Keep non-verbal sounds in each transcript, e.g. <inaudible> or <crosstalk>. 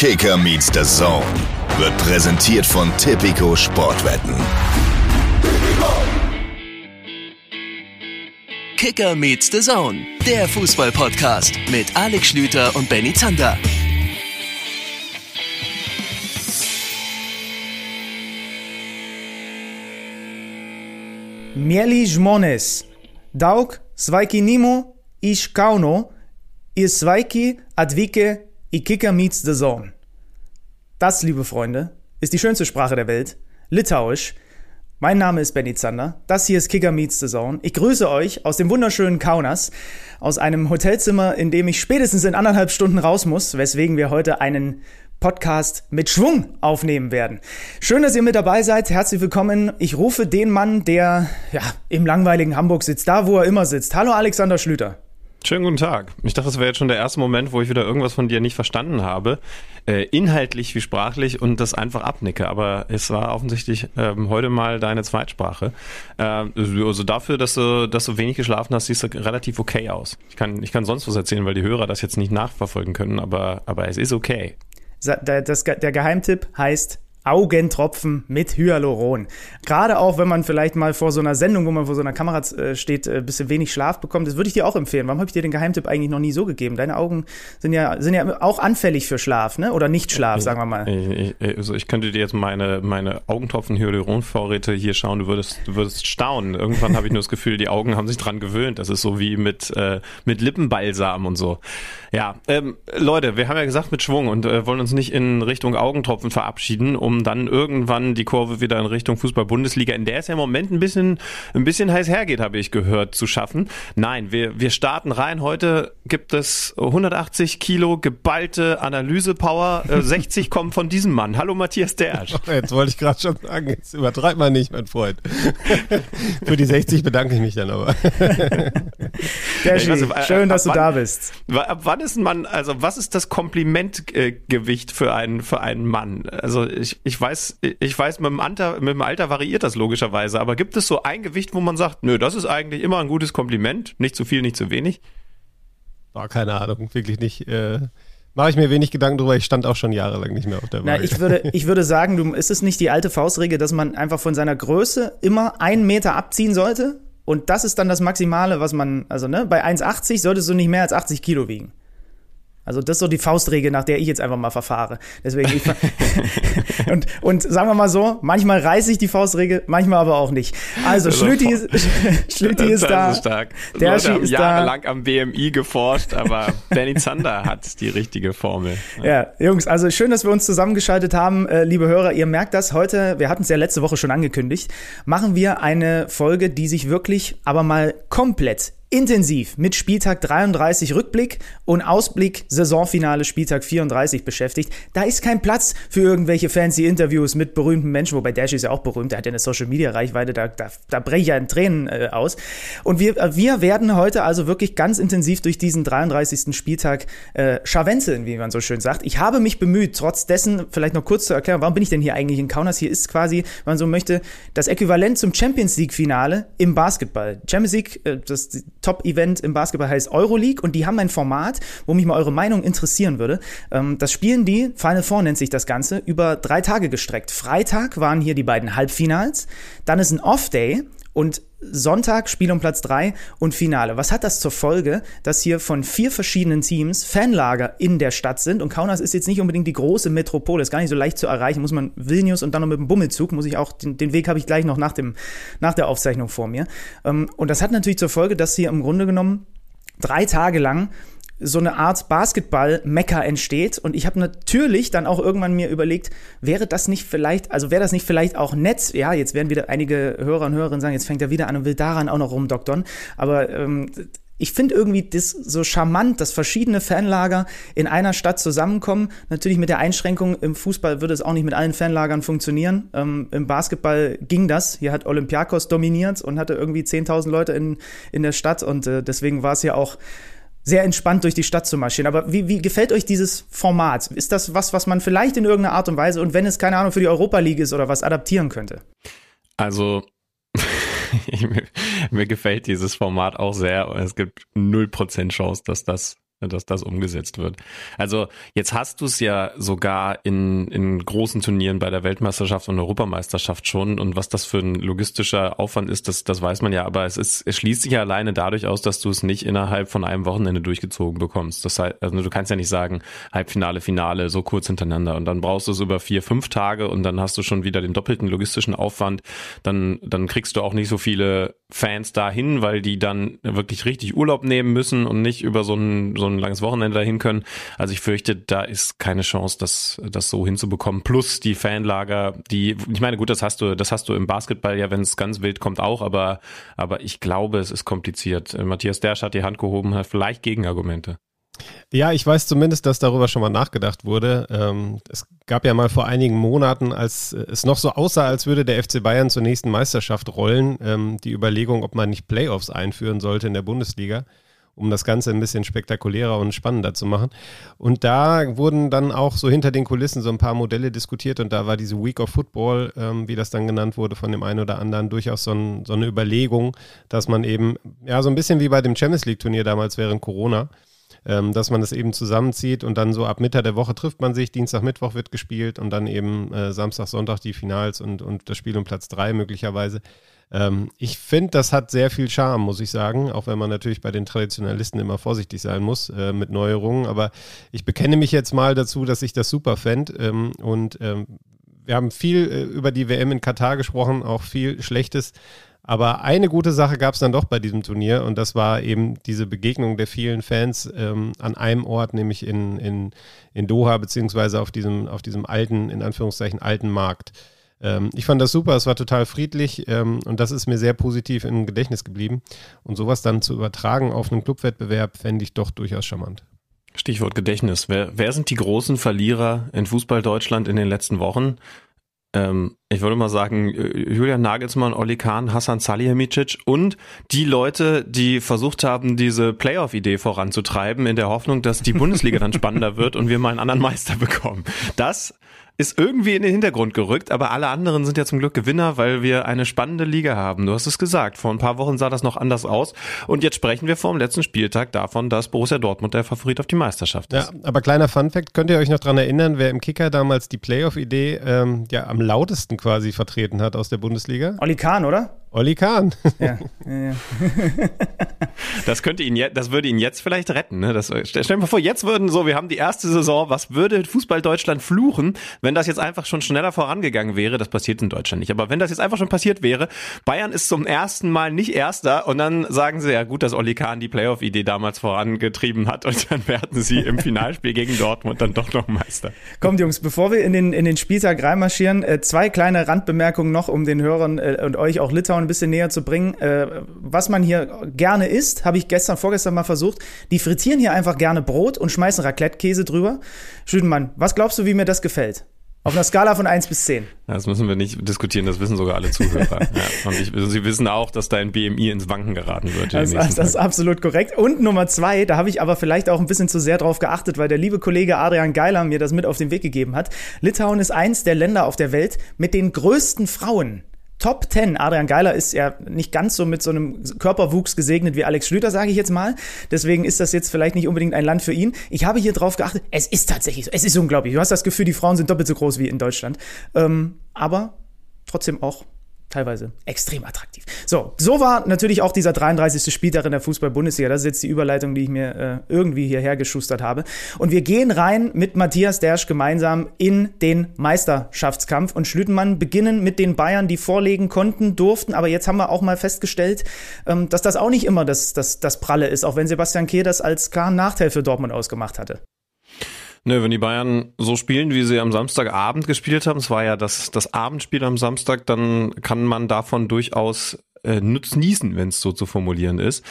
Kicker meets the Zone wird präsentiert von Tipico Sportwetten. Kicker meets the Zone, der Fußball-Podcast mit Alex Schlüter und Benny Zander. Mieli Žmones, Daug Svajki Nimo, Ich Kauno, Ihr Svajki Advike i Kicker meets the Zone. Das, liebe Freunde, ist die schönste Sprache der Welt, Litauisch. Mein Name ist Benny Zander. Das hier ist Kicker Meets the Zone. Ich grüße euch aus dem wunderschönen Kaunas, aus einem Hotelzimmer, in dem ich spätestens in anderthalb Stunden raus muss, weswegen wir heute einen Podcast mit Schwung aufnehmen werden. Schön, dass ihr mit dabei seid. Herzlich willkommen. Ich rufe den Mann, der ja, im langweiligen Hamburg sitzt, da wo er immer sitzt. Hallo Alexander Schlüter. Schönen guten Tag. Ich dachte, das wäre jetzt schon der erste Moment, wo ich wieder irgendwas von dir nicht verstanden habe. Äh, inhaltlich wie sprachlich und das einfach abnicke. Aber es war offensichtlich ähm, heute mal deine Zweitsprache. Äh, also dafür, dass du, dass du wenig geschlafen hast, siehst du relativ okay aus. Ich kann, ich kann sonst was erzählen, weil die Hörer das jetzt nicht nachverfolgen können, aber, aber es ist okay. Das, der Geheimtipp heißt Augentropfen mit Hyaluron. Gerade auch, wenn man vielleicht mal vor so einer Sendung, wo man vor so einer Kamera äh, steht, ein äh, bisschen wenig Schlaf bekommt, das würde ich dir auch empfehlen. Warum habe ich dir den Geheimtipp eigentlich noch nie so gegeben? Deine Augen sind ja, sind ja auch anfällig für Schlaf, ne? Oder nicht Schlaf, sagen wir mal. Ich, ich, also ich könnte dir jetzt meine, meine Augentropfen-Hyaluron-Vorräte hier schauen, du würdest, du würdest staunen. Irgendwann habe ich nur das Gefühl, die Augen haben sich dran gewöhnt. Das ist so wie mit, äh, mit Lippenbalsam und so. Ja, ähm, Leute, wir haben ja gesagt mit Schwung und äh, wollen uns nicht in Richtung Augentropfen verabschieden, um dann irgendwann die Kurve wieder in Richtung Fußball-Bundesliga, in der es ja im Moment ein bisschen, ein bisschen heiß hergeht, habe ich gehört, zu schaffen. Nein, wir, wir starten rein. Heute gibt es 180 Kilo geballte Analyse-Power. 60 äh, <laughs> kommen von diesem Mann. Hallo Matthias Dersch. <laughs> Jetzt wollte ich gerade schon sagen, jetzt übertreib mal nicht, mein Freund. <laughs> Für die 60 bedanke ich mich dann aber. Derschi, äh, schön, dass du wann, da bist. Ab wann ist man, also was ist das Komplimentgewicht für einen, für einen Mann? Also ich, ich weiß, ich weiß, mit dem, Alter, mit dem Alter variiert das logischerweise, aber gibt es so ein Gewicht, wo man sagt, nö, das ist eigentlich immer ein gutes Kompliment, nicht zu viel, nicht zu wenig? War keine Ahnung, wirklich nicht. Äh, Mache ich mir wenig Gedanken drüber, ich stand auch schon jahrelang nicht mehr auf der Waage. Na, ich würde, <laughs> ich würde sagen, du, ist es nicht die alte Faustregel, dass man einfach von seiner Größe immer einen Meter abziehen sollte? Und das ist dann das Maximale, was man, also ne, bei 1,80 solltest du nicht mehr als 80 Kilo wiegen. Also das ist so die Faustregel, nach der ich jetzt einfach mal verfahre. Deswegen ich, <laughs> und, und sagen wir mal so, manchmal reiße ich die Faustregel, manchmal aber auch nicht. Also <laughs> Schlüti ist, Schlüti ist da. Ist stark. Der Leute haben ist jahrelang da. am BMI geforscht, aber <laughs> Benny Zander hat die richtige Formel. Ja. ja, Jungs, also schön, dass wir uns zusammengeschaltet haben, äh, liebe Hörer. Ihr merkt das heute, wir hatten es ja letzte Woche schon angekündigt, machen wir eine Folge, die sich wirklich aber mal komplett intensiv mit Spieltag 33 Rückblick und Ausblick Saisonfinale Spieltag 34 beschäftigt. Da ist kein Platz für irgendwelche fancy Interviews mit berühmten Menschen, wobei Dash ist ja auch berühmt, der hat ja eine Social Media Reichweite, da, da, da breche ich ja in Tränen äh, aus. Und wir, äh, wir werden heute also wirklich ganz intensiv durch diesen 33. Spieltag äh, scharwenzeln, wie man so schön sagt. Ich habe mich bemüht, trotz dessen vielleicht noch kurz zu erklären, warum bin ich denn hier eigentlich in Kaunas? Hier ist quasi, wenn man so möchte, das Äquivalent zum Champions League Finale im Basketball. Champions League, äh, das Top-Event im Basketball heißt Euroleague und die haben ein Format, wo mich mal eure Meinung interessieren würde. Ähm, das spielen die, Final Four nennt sich das Ganze, über drei Tage gestreckt. Freitag waren hier die beiden Halbfinals, dann ist ein Off-Day und Sonntag Spiel um Platz 3 und Finale. Was hat das zur Folge, dass hier von vier verschiedenen Teams Fanlager in der Stadt sind? Und Kaunas ist jetzt nicht unbedingt die große Metropole, ist gar nicht so leicht zu erreichen. Muss man Vilnius und dann noch mit dem Bummelzug, muss ich auch, den, den Weg habe ich gleich noch nach, dem, nach der Aufzeichnung vor mir. Ähm, und das hat natürlich zur Folge, dass hier im Grunde genommen drei Tage lang so eine Art Basketball-Mecker entsteht. Und ich habe natürlich dann auch irgendwann mir überlegt, wäre das nicht vielleicht, also wäre das nicht vielleicht auch nett, ja, jetzt werden wieder einige Hörer und Hörerinnen sagen, jetzt fängt er wieder an und will daran auch noch rumdoktern. Aber ähm, ich finde irgendwie das so charmant, dass verschiedene Fanlager in einer Stadt zusammenkommen. Natürlich mit der Einschränkung, im Fußball würde es auch nicht mit allen Fanlagern funktionieren. Ähm, Im Basketball ging das. Hier hat Olympiakos dominiert und hatte irgendwie 10.000 Leute in, in der Stadt und äh, deswegen war es ja auch sehr entspannt durch die Stadt zu marschieren. Aber wie, wie gefällt euch dieses Format? Ist das was, was man vielleicht in irgendeiner Art und Weise und wenn es keine Ahnung für die Europa League ist oder was adaptieren könnte? Also <laughs> mir, mir gefällt dieses Format auch sehr. Es gibt 0% Chance, dass das dass das umgesetzt wird. Also jetzt hast du es ja sogar in, in großen Turnieren bei der Weltmeisterschaft und Europameisterschaft schon und was das für ein logistischer Aufwand ist, das, das weiß man ja, aber es ist, es schließt sich ja alleine dadurch aus, dass du es nicht innerhalb von einem Wochenende durchgezogen bekommst. Das heißt, also du kannst ja nicht sagen, Halbfinale, Finale, so kurz hintereinander und dann brauchst du es über vier, fünf Tage und dann hast du schon wieder den doppelten logistischen Aufwand, dann, dann kriegst du auch nicht so viele Fans dahin, weil die dann wirklich richtig Urlaub nehmen müssen und nicht über so ein, so ein langes Wochenende dahin können. Also ich fürchte, da ist keine Chance, das, das so hinzubekommen. Plus die Fanlager, die, ich meine, gut, das hast du, das hast du im Basketball ja, wenn es ganz wild kommt, auch, aber, aber ich glaube, es ist kompliziert. Matthias Dersch hat die Hand gehoben, hat vielleicht Gegenargumente. Ja, ich weiß zumindest, dass darüber schon mal nachgedacht wurde. Ähm, es gab ja mal vor einigen Monaten, als es noch so aussah, als würde der FC Bayern zur nächsten Meisterschaft rollen, ähm, die Überlegung, ob man nicht Playoffs einführen sollte in der Bundesliga um das Ganze ein bisschen spektakulärer und spannender zu machen. Und da wurden dann auch so hinter den Kulissen so ein paar Modelle diskutiert und da war diese Week of Football, ähm, wie das dann genannt wurde von dem einen oder anderen, durchaus so, ein, so eine Überlegung, dass man eben, ja, so ein bisschen wie bei dem Champions League Turnier damals während Corona, ähm, dass man das eben zusammenzieht und dann so ab Mitte der Woche trifft man sich, Dienstag, Mittwoch wird gespielt und dann eben äh, Samstag, Sonntag die Finals und, und das Spiel um Platz drei möglicherweise. Ähm, ich finde, das hat sehr viel Charme, muss ich sagen, auch wenn man natürlich bei den Traditionalisten immer vorsichtig sein muss äh, mit Neuerungen. Aber ich bekenne mich jetzt mal dazu, dass ich das super fände. Ähm, und ähm, wir haben viel äh, über die WM in Katar gesprochen, auch viel Schlechtes. Aber eine gute Sache gab es dann doch bei diesem Turnier und das war eben diese Begegnung der vielen Fans ähm, an einem Ort, nämlich in, in, in Doha, beziehungsweise auf diesem, auf diesem alten, in Anführungszeichen, alten Markt. Ähm, ich fand das super, es war total friedlich ähm, und das ist mir sehr positiv im Gedächtnis geblieben. Und sowas dann zu übertragen auf einen Clubwettbewerb fände ich doch durchaus charmant. Stichwort Gedächtnis. Wer, wer sind die großen Verlierer in Fußball Deutschland in den letzten Wochen? Ähm, ich würde mal sagen, Julian Nagelsmann, Oli Kahn, Hassan Salihamidzic und die Leute, die versucht haben, diese Playoff-Idee voranzutreiben, in der Hoffnung, dass die Bundesliga dann <laughs> spannender wird und wir mal einen anderen Meister bekommen. Das ist irgendwie in den Hintergrund gerückt, aber alle anderen sind ja zum Glück Gewinner, weil wir eine spannende Liga haben. Du hast es gesagt, vor ein paar Wochen sah das noch anders aus und jetzt sprechen wir vor dem letzten Spieltag davon, dass Borussia Dortmund der Favorit auf die Meisterschaft ist. Ja, aber kleiner Funfact, könnt ihr euch noch dran erinnern, wer im Kicker damals die Playoff-Idee ähm, ja am lautesten quasi vertreten hat aus der Bundesliga? Olli Kahn, oder? Olli Kahn. Ja, ja, ja. <laughs> das könnte ihn jetzt, das würde ihn jetzt vielleicht retten. Ne? Das, stell dir mal vor, jetzt würden so, wir haben die erste Saison, was würde Fußball Deutschland fluchen, wenn das jetzt einfach schon schneller vorangegangen wäre? Das passiert in Deutschland nicht. Aber wenn das jetzt einfach schon passiert wäre, Bayern ist zum ersten Mal nicht Erster und dann sagen sie ja gut, dass Olli Kahn die Playoff-Idee damals vorangetrieben hat und dann werden sie im Finalspiel gegen Dortmund dann doch noch Meister. Kommt Jungs, bevor wir in den, in den Spieltag reinmarschieren, äh, zwei kleine Randbemerkungen noch, um den Hörern äh, und euch auch Litauen ein bisschen näher zu bringen. Äh, was man hier gerne isst, habe ich gestern, vorgestern mal versucht. Die frittieren hier einfach gerne Brot und schmeißen Raclette-Käse drüber. Schüdenmann, was glaubst du, wie mir das gefällt? Auf einer Skala von 1 bis 10. Das müssen wir nicht diskutieren, das wissen sogar alle Zuhörer. <laughs> ja, und ich, sie wissen auch, dass dein BMI ins Wanken geraten wird. Das, das, das ist absolut korrekt. Und Nummer zwei, da habe ich aber vielleicht auch ein bisschen zu sehr drauf geachtet, weil der liebe Kollege Adrian Geiler mir das mit auf den Weg gegeben hat. Litauen ist eins der Länder auf der Welt mit den größten Frauen. Top 10. Adrian Geiler ist ja nicht ganz so mit so einem Körperwuchs gesegnet wie Alex Schlüter, sage ich jetzt mal. Deswegen ist das jetzt vielleicht nicht unbedingt ein Land für ihn. Ich habe hier drauf geachtet. Es ist tatsächlich so. Es ist unglaublich. Du hast das Gefühl, die Frauen sind doppelt so groß wie in Deutschland. Ähm, aber trotzdem auch teilweise extrem attraktiv. So, so war natürlich auch dieser 33. Spieltag in der Fußball-Bundesliga. Das ist jetzt die Überleitung, die ich mir äh, irgendwie hierher geschustert habe. Und wir gehen rein mit Matthias Dersch gemeinsam in den Meisterschaftskampf und Schlütenmann beginnen mit den Bayern, die vorlegen konnten, durften. Aber jetzt haben wir auch mal festgestellt, ähm, dass das auch nicht immer das, das, das Pralle ist, auch wenn Sebastian Kehr das als klaren Nachteil für Dortmund ausgemacht hatte. Nö, wenn die Bayern so spielen, wie sie am Samstagabend gespielt haben, es war ja das, das Abendspiel am Samstag, dann kann man davon durchaus äh, nutzen, wenn es so zu formulieren ist.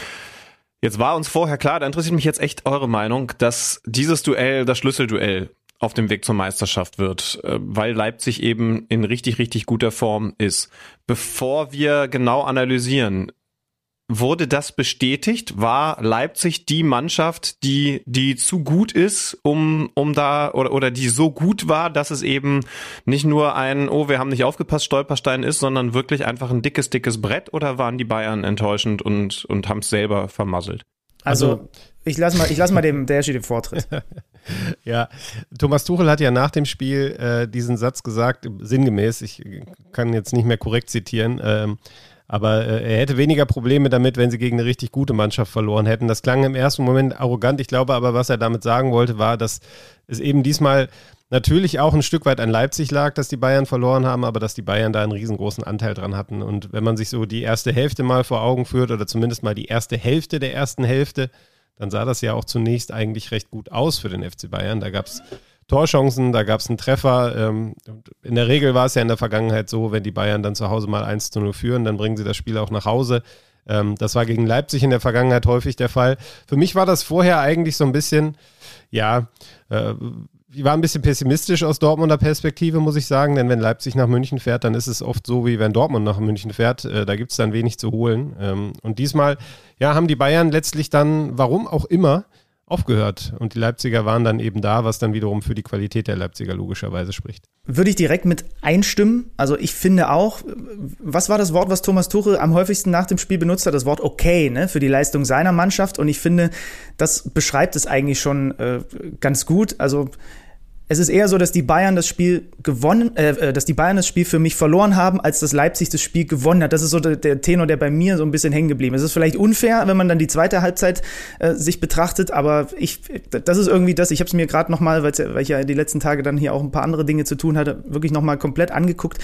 Jetzt war uns vorher klar, da interessiert mich jetzt echt eure Meinung, dass dieses Duell das Schlüsselduell auf dem Weg zur Meisterschaft wird, äh, weil Leipzig eben in richtig, richtig guter Form ist. Bevor wir genau analysieren, Wurde das bestätigt? War Leipzig die Mannschaft, die, die zu gut ist, um, um da, oder, oder die so gut war, dass es eben nicht nur ein, oh, wir haben nicht aufgepasst, Stolperstein ist, sondern wirklich einfach ein dickes, dickes Brett? Oder waren die Bayern enttäuschend und, und haben es selber vermasselt? Also, also ich lasse mal, ich lass mal dem Dershi den Vortritt. <laughs> ja, Thomas Tuchel hat ja nach dem Spiel äh, diesen Satz gesagt, sinngemäß, ich kann jetzt nicht mehr korrekt zitieren, ähm, aber äh, er hätte weniger Probleme damit, wenn sie gegen eine richtig gute Mannschaft verloren hätten. Das klang im ersten Moment arrogant. Ich glaube aber, was er damit sagen wollte, war, dass es eben diesmal natürlich auch ein Stück weit an Leipzig lag, dass die Bayern verloren haben, aber dass die Bayern da einen riesengroßen Anteil dran hatten. Und wenn man sich so die erste Hälfte mal vor Augen führt oder zumindest mal die erste Hälfte der ersten Hälfte, dann sah das ja auch zunächst eigentlich recht gut aus für den FC Bayern. Da gab es Torchancen, da gab es einen Treffer. Ähm, in der Regel war es ja in der Vergangenheit so, wenn die Bayern dann zu Hause mal 1 zu 0 führen, dann bringen sie das Spiel auch nach Hause. Ähm, das war gegen Leipzig in der Vergangenheit häufig der Fall. Für mich war das vorher eigentlich so ein bisschen, ja, äh, ich war ein bisschen pessimistisch aus Dortmunder Perspektive, muss ich sagen, denn wenn Leipzig nach München fährt, dann ist es oft so, wie wenn Dortmund nach München fährt. Äh, da gibt es dann wenig zu holen. Ähm, und diesmal, ja, haben die Bayern letztlich dann, warum auch immer, aufgehört. Und die Leipziger waren dann eben da, was dann wiederum für die Qualität der Leipziger logischerweise spricht. Würde ich direkt mit einstimmen. Also ich finde auch, was war das Wort, was Thomas Tuchel am häufigsten nach dem Spiel benutzt hat? Das Wort okay, ne, für die Leistung seiner Mannschaft. Und ich finde, das beschreibt es eigentlich schon äh, ganz gut. Also es ist eher so, dass die Bayern das Spiel gewonnen, äh, äh, dass die Bayern das Spiel für mich verloren haben, als dass Leipzig das Spiel gewonnen hat. Das ist so der, der Tenor, der bei mir so ein bisschen hängen geblieben ist. Es ist vielleicht unfair, wenn man dann die zweite Halbzeit äh, sich betrachtet, aber ich, das ist irgendwie das. Ich habe es mir gerade noch mal, weil ich ja die letzten Tage dann hier auch ein paar andere Dinge zu tun hatte, wirklich noch mal komplett angeguckt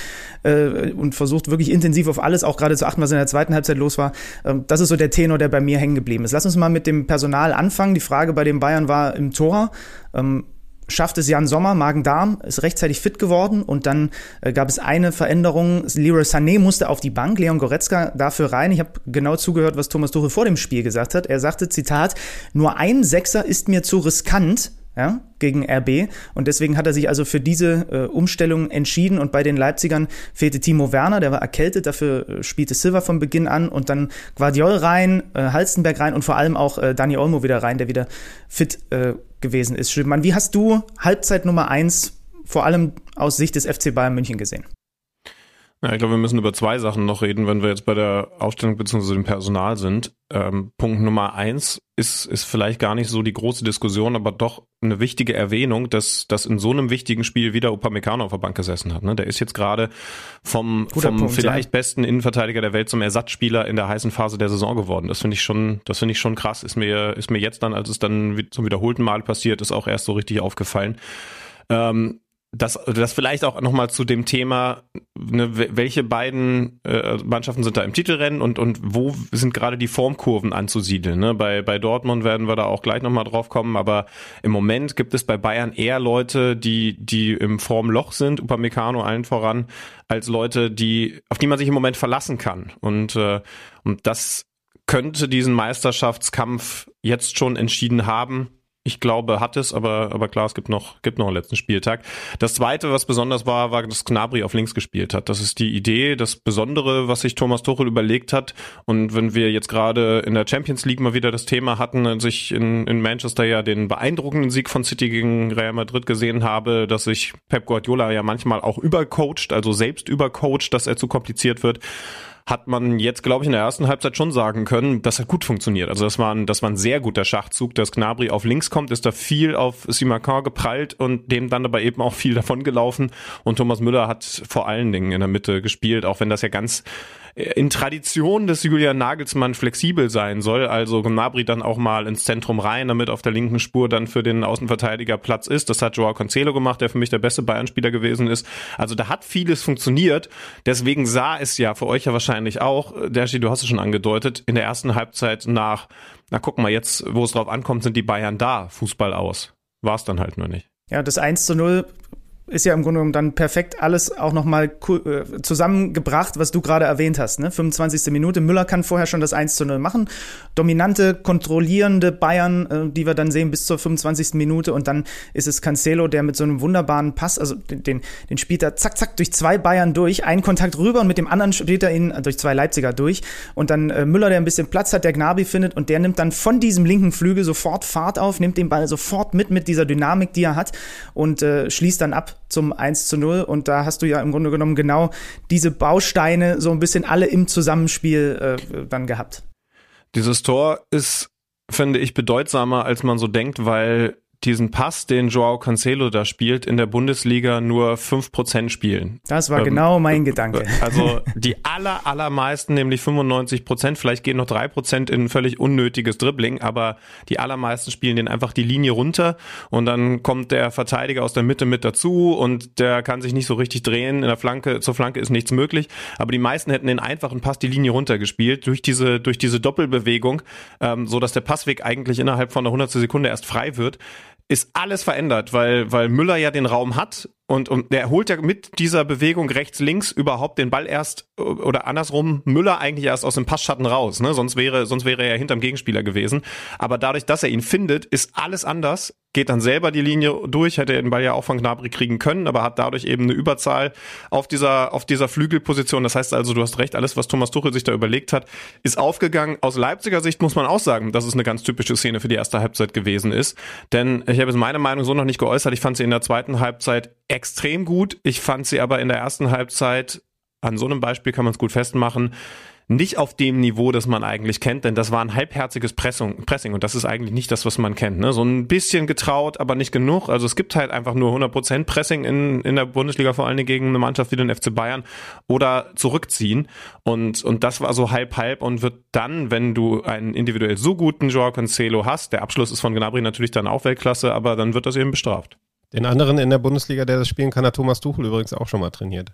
äh, und versucht wirklich intensiv auf alles auch gerade zu achten, was in der zweiten Halbzeit los war. Ähm, das ist so der Tenor, der bei mir hängen geblieben ist. Lass uns mal mit dem Personal anfangen. Die Frage bei den Bayern war im Tor. Ähm, schafft es Jan Sommer, Magen-Darm, ist rechtzeitig fit geworden und dann äh, gab es eine Veränderung. Leroy Sané musste auf die Bank, Leon Goretzka dafür rein. Ich habe genau zugehört, was Thomas Tuchel vor dem Spiel gesagt hat. Er sagte, Zitat, nur ein Sechser ist mir zu riskant, ja, gegen RB. Und deswegen hat er sich also für diese äh, Umstellung entschieden. Und bei den Leipzigern fehlte Timo Werner, der war erkältet, dafür äh, spielte Silva von Beginn an und dann Guardiol rein, äh, Halstenberg rein und vor allem auch äh, Dani Olmo wieder rein, der wieder fit äh, gewesen ist. Schildmann, wie hast du Halbzeit Nummer eins vor allem aus Sicht des FC Bayern München gesehen? Ja, ich glaube, wir müssen über zwei Sachen noch reden, wenn wir jetzt bei der Aufstellung bzw. dem Personal sind. Ähm, Punkt Nummer eins ist, ist vielleicht gar nicht so die große Diskussion, aber doch eine wichtige Erwähnung, dass, dass in so einem wichtigen Spiel wieder Upamecano auf der Bank gesessen hat. Ne? Der ist jetzt gerade vom, vom Punkt, vielleicht ja. besten Innenverteidiger der Welt zum Ersatzspieler in der heißen Phase der Saison geworden. Das finde ich schon, das finde ich schon krass. Ist mir, ist mir jetzt dann, als es dann zum wiederholten Mal passiert ist, auch erst so richtig aufgefallen. Ähm, das, das vielleicht auch nochmal zu dem Thema, ne, welche beiden äh, Mannschaften sind da im Titelrennen und, und wo sind gerade die Formkurven anzusiedeln. Ne? Bei, bei Dortmund werden wir da auch gleich nochmal drauf kommen, aber im Moment gibt es bei Bayern eher Leute, die, die im Formloch sind, Upamecano allen voran, als Leute, die, auf die man sich im Moment verlassen kann. Und, äh, und das könnte diesen Meisterschaftskampf jetzt schon entschieden haben ich glaube, hat es, aber, aber klar, es gibt noch, gibt noch einen letzten Spieltag. Das zweite, was besonders war, war, dass Knabri auf links gespielt hat. Das ist die Idee, das Besondere, was sich Thomas Tuchel überlegt hat. Und wenn wir jetzt gerade in der Champions League mal wieder das Thema hatten, als ich in, in Manchester ja den beeindruckenden Sieg von City gegen Real Madrid gesehen habe, dass sich Pep Guardiola ja manchmal auch übercoacht, also selbst übercoacht, dass er zu kompliziert wird hat man jetzt, glaube ich, in der ersten Halbzeit schon sagen können, das hat gut funktioniert. Also das war ein, das war ein sehr guter Schachzug, dass Gnabry auf links kommt, ist da viel auf Simakan geprallt und dem dann aber eben auch viel davon gelaufen. Und Thomas Müller hat vor allen Dingen in der Mitte gespielt, auch wenn das ja ganz in Tradition des Julian Nagelsmann flexibel sein soll, also Gnabry dann auch mal ins Zentrum rein, damit auf der linken Spur dann für den Außenverteidiger Platz ist. Das hat Joao Cancelo gemacht, der für mich der beste Bayern-Spieler gewesen ist. Also da hat vieles funktioniert. Deswegen sah es ja für euch ja wahrscheinlich auch, Dershi, du hast es schon angedeutet, in der ersten Halbzeit nach, na guck mal, jetzt, wo es drauf ankommt, sind die Bayern da, Fußball aus. War es dann halt nur nicht. Ja, das 1 zu 0 ist ja im Grunde genommen dann perfekt alles auch nochmal äh, zusammengebracht, was du gerade erwähnt hast. Ne? 25. Minute. Müller kann vorher schon das 1 zu 0 machen. Dominante, kontrollierende Bayern, äh, die wir dann sehen bis zur 25. Minute. Und dann ist es Cancelo, der mit so einem wunderbaren Pass, also den, den spielt er zack, zack durch zwei Bayern durch. Einen Kontakt rüber und mit dem anderen spielt er ihn durch zwei Leipziger durch. Und dann äh, Müller, der ein bisschen Platz hat, der Gnabi findet und der nimmt dann von diesem linken Flügel sofort Fahrt auf, nimmt den Ball sofort mit, mit dieser Dynamik, die er hat und äh, schließt dann ab zum 1 zu 0. Und da hast du ja im Grunde genommen genau diese Bausteine so ein bisschen alle im Zusammenspiel äh, dann gehabt. Dieses Tor ist finde ich, bedeutsamer, als man so denkt, weil diesen Pass, den Joao Cancelo da spielt, in der Bundesliga nur fünf Prozent spielen. Das war ähm, genau mein Gedanke. <laughs> Also die aller, allermeisten, nämlich 95%, Prozent, vielleicht gehen noch drei Prozent in völlig unnötiges Dribbling, aber die allermeisten spielen den einfach die Linie runter und dann kommt der Verteidiger aus der Mitte mit dazu und der kann sich nicht so richtig drehen. In der Flanke, zur Flanke ist nichts möglich, aber die meisten hätten den einfachen Pass die Linie runtergespielt durch diese, durch diese Doppelbewegung, ähm, so dass der Passweg eigentlich innerhalb von einer hundertstel Sekunde erst frei wird ist alles verändert, weil, weil Müller ja den Raum hat und, und der holt ja mit dieser Bewegung rechts-links überhaupt den Ball erst oder andersrum Müller eigentlich erst aus dem Passschatten raus, ne? Sonst wäre, sonst wäre er hinterm Gegenspieler gewesen. Aber dadurch, dass er ihn findet, ist alles anders, geht dann selber die Linie durch, hätte er den Ball ja auch von Gnabry kriegen können, aber hat dadurch eben eine Überzahl auf dieser, auf dieser Flügelposition. Das heißt also, du hast recht, alles, was Thomas Tuchel sich da überlegt hat, ist aufgegangen. Aus Leipziger Sicht muss man auch sagen, dass es eine ganz typische Szene für die erste Halbzeit gewesen ist. Denn ich habe jetzt meine Meinung so noch nicht geäußert. Ich fand sie in der zweiten Halbzeit extrem gut. Ich fand sie aber in der ersten Halbzeit, an so einem Beispiel kann man es gut festmachen, nicht auf dem Niveau, das man eigentlich kennt, denn das war ein halbherziges Pressung, Pressing und das ist eigentlich nicht das, was man kennt. Ne? So ein bisschen getraut, aber nicht genug. Also es gibt halt einfach nur 100% Pressing in, in der Bundesliga, vor allen Dingen gegen eine Mannschaft wie den FC Bayern oder zurückziehen und, und das war so halb-halb und wird dann, wenn du einen individuell so guten Joao Cancelo hast, der Abschluss ist von Gnabry natürlich dann auch Weltklasse, aber dann wird das eben bestraft. Den anderen in der Bundesliga, der das spielen kann, hat Thomas Tuchel übrigens auch schon mal trainiert.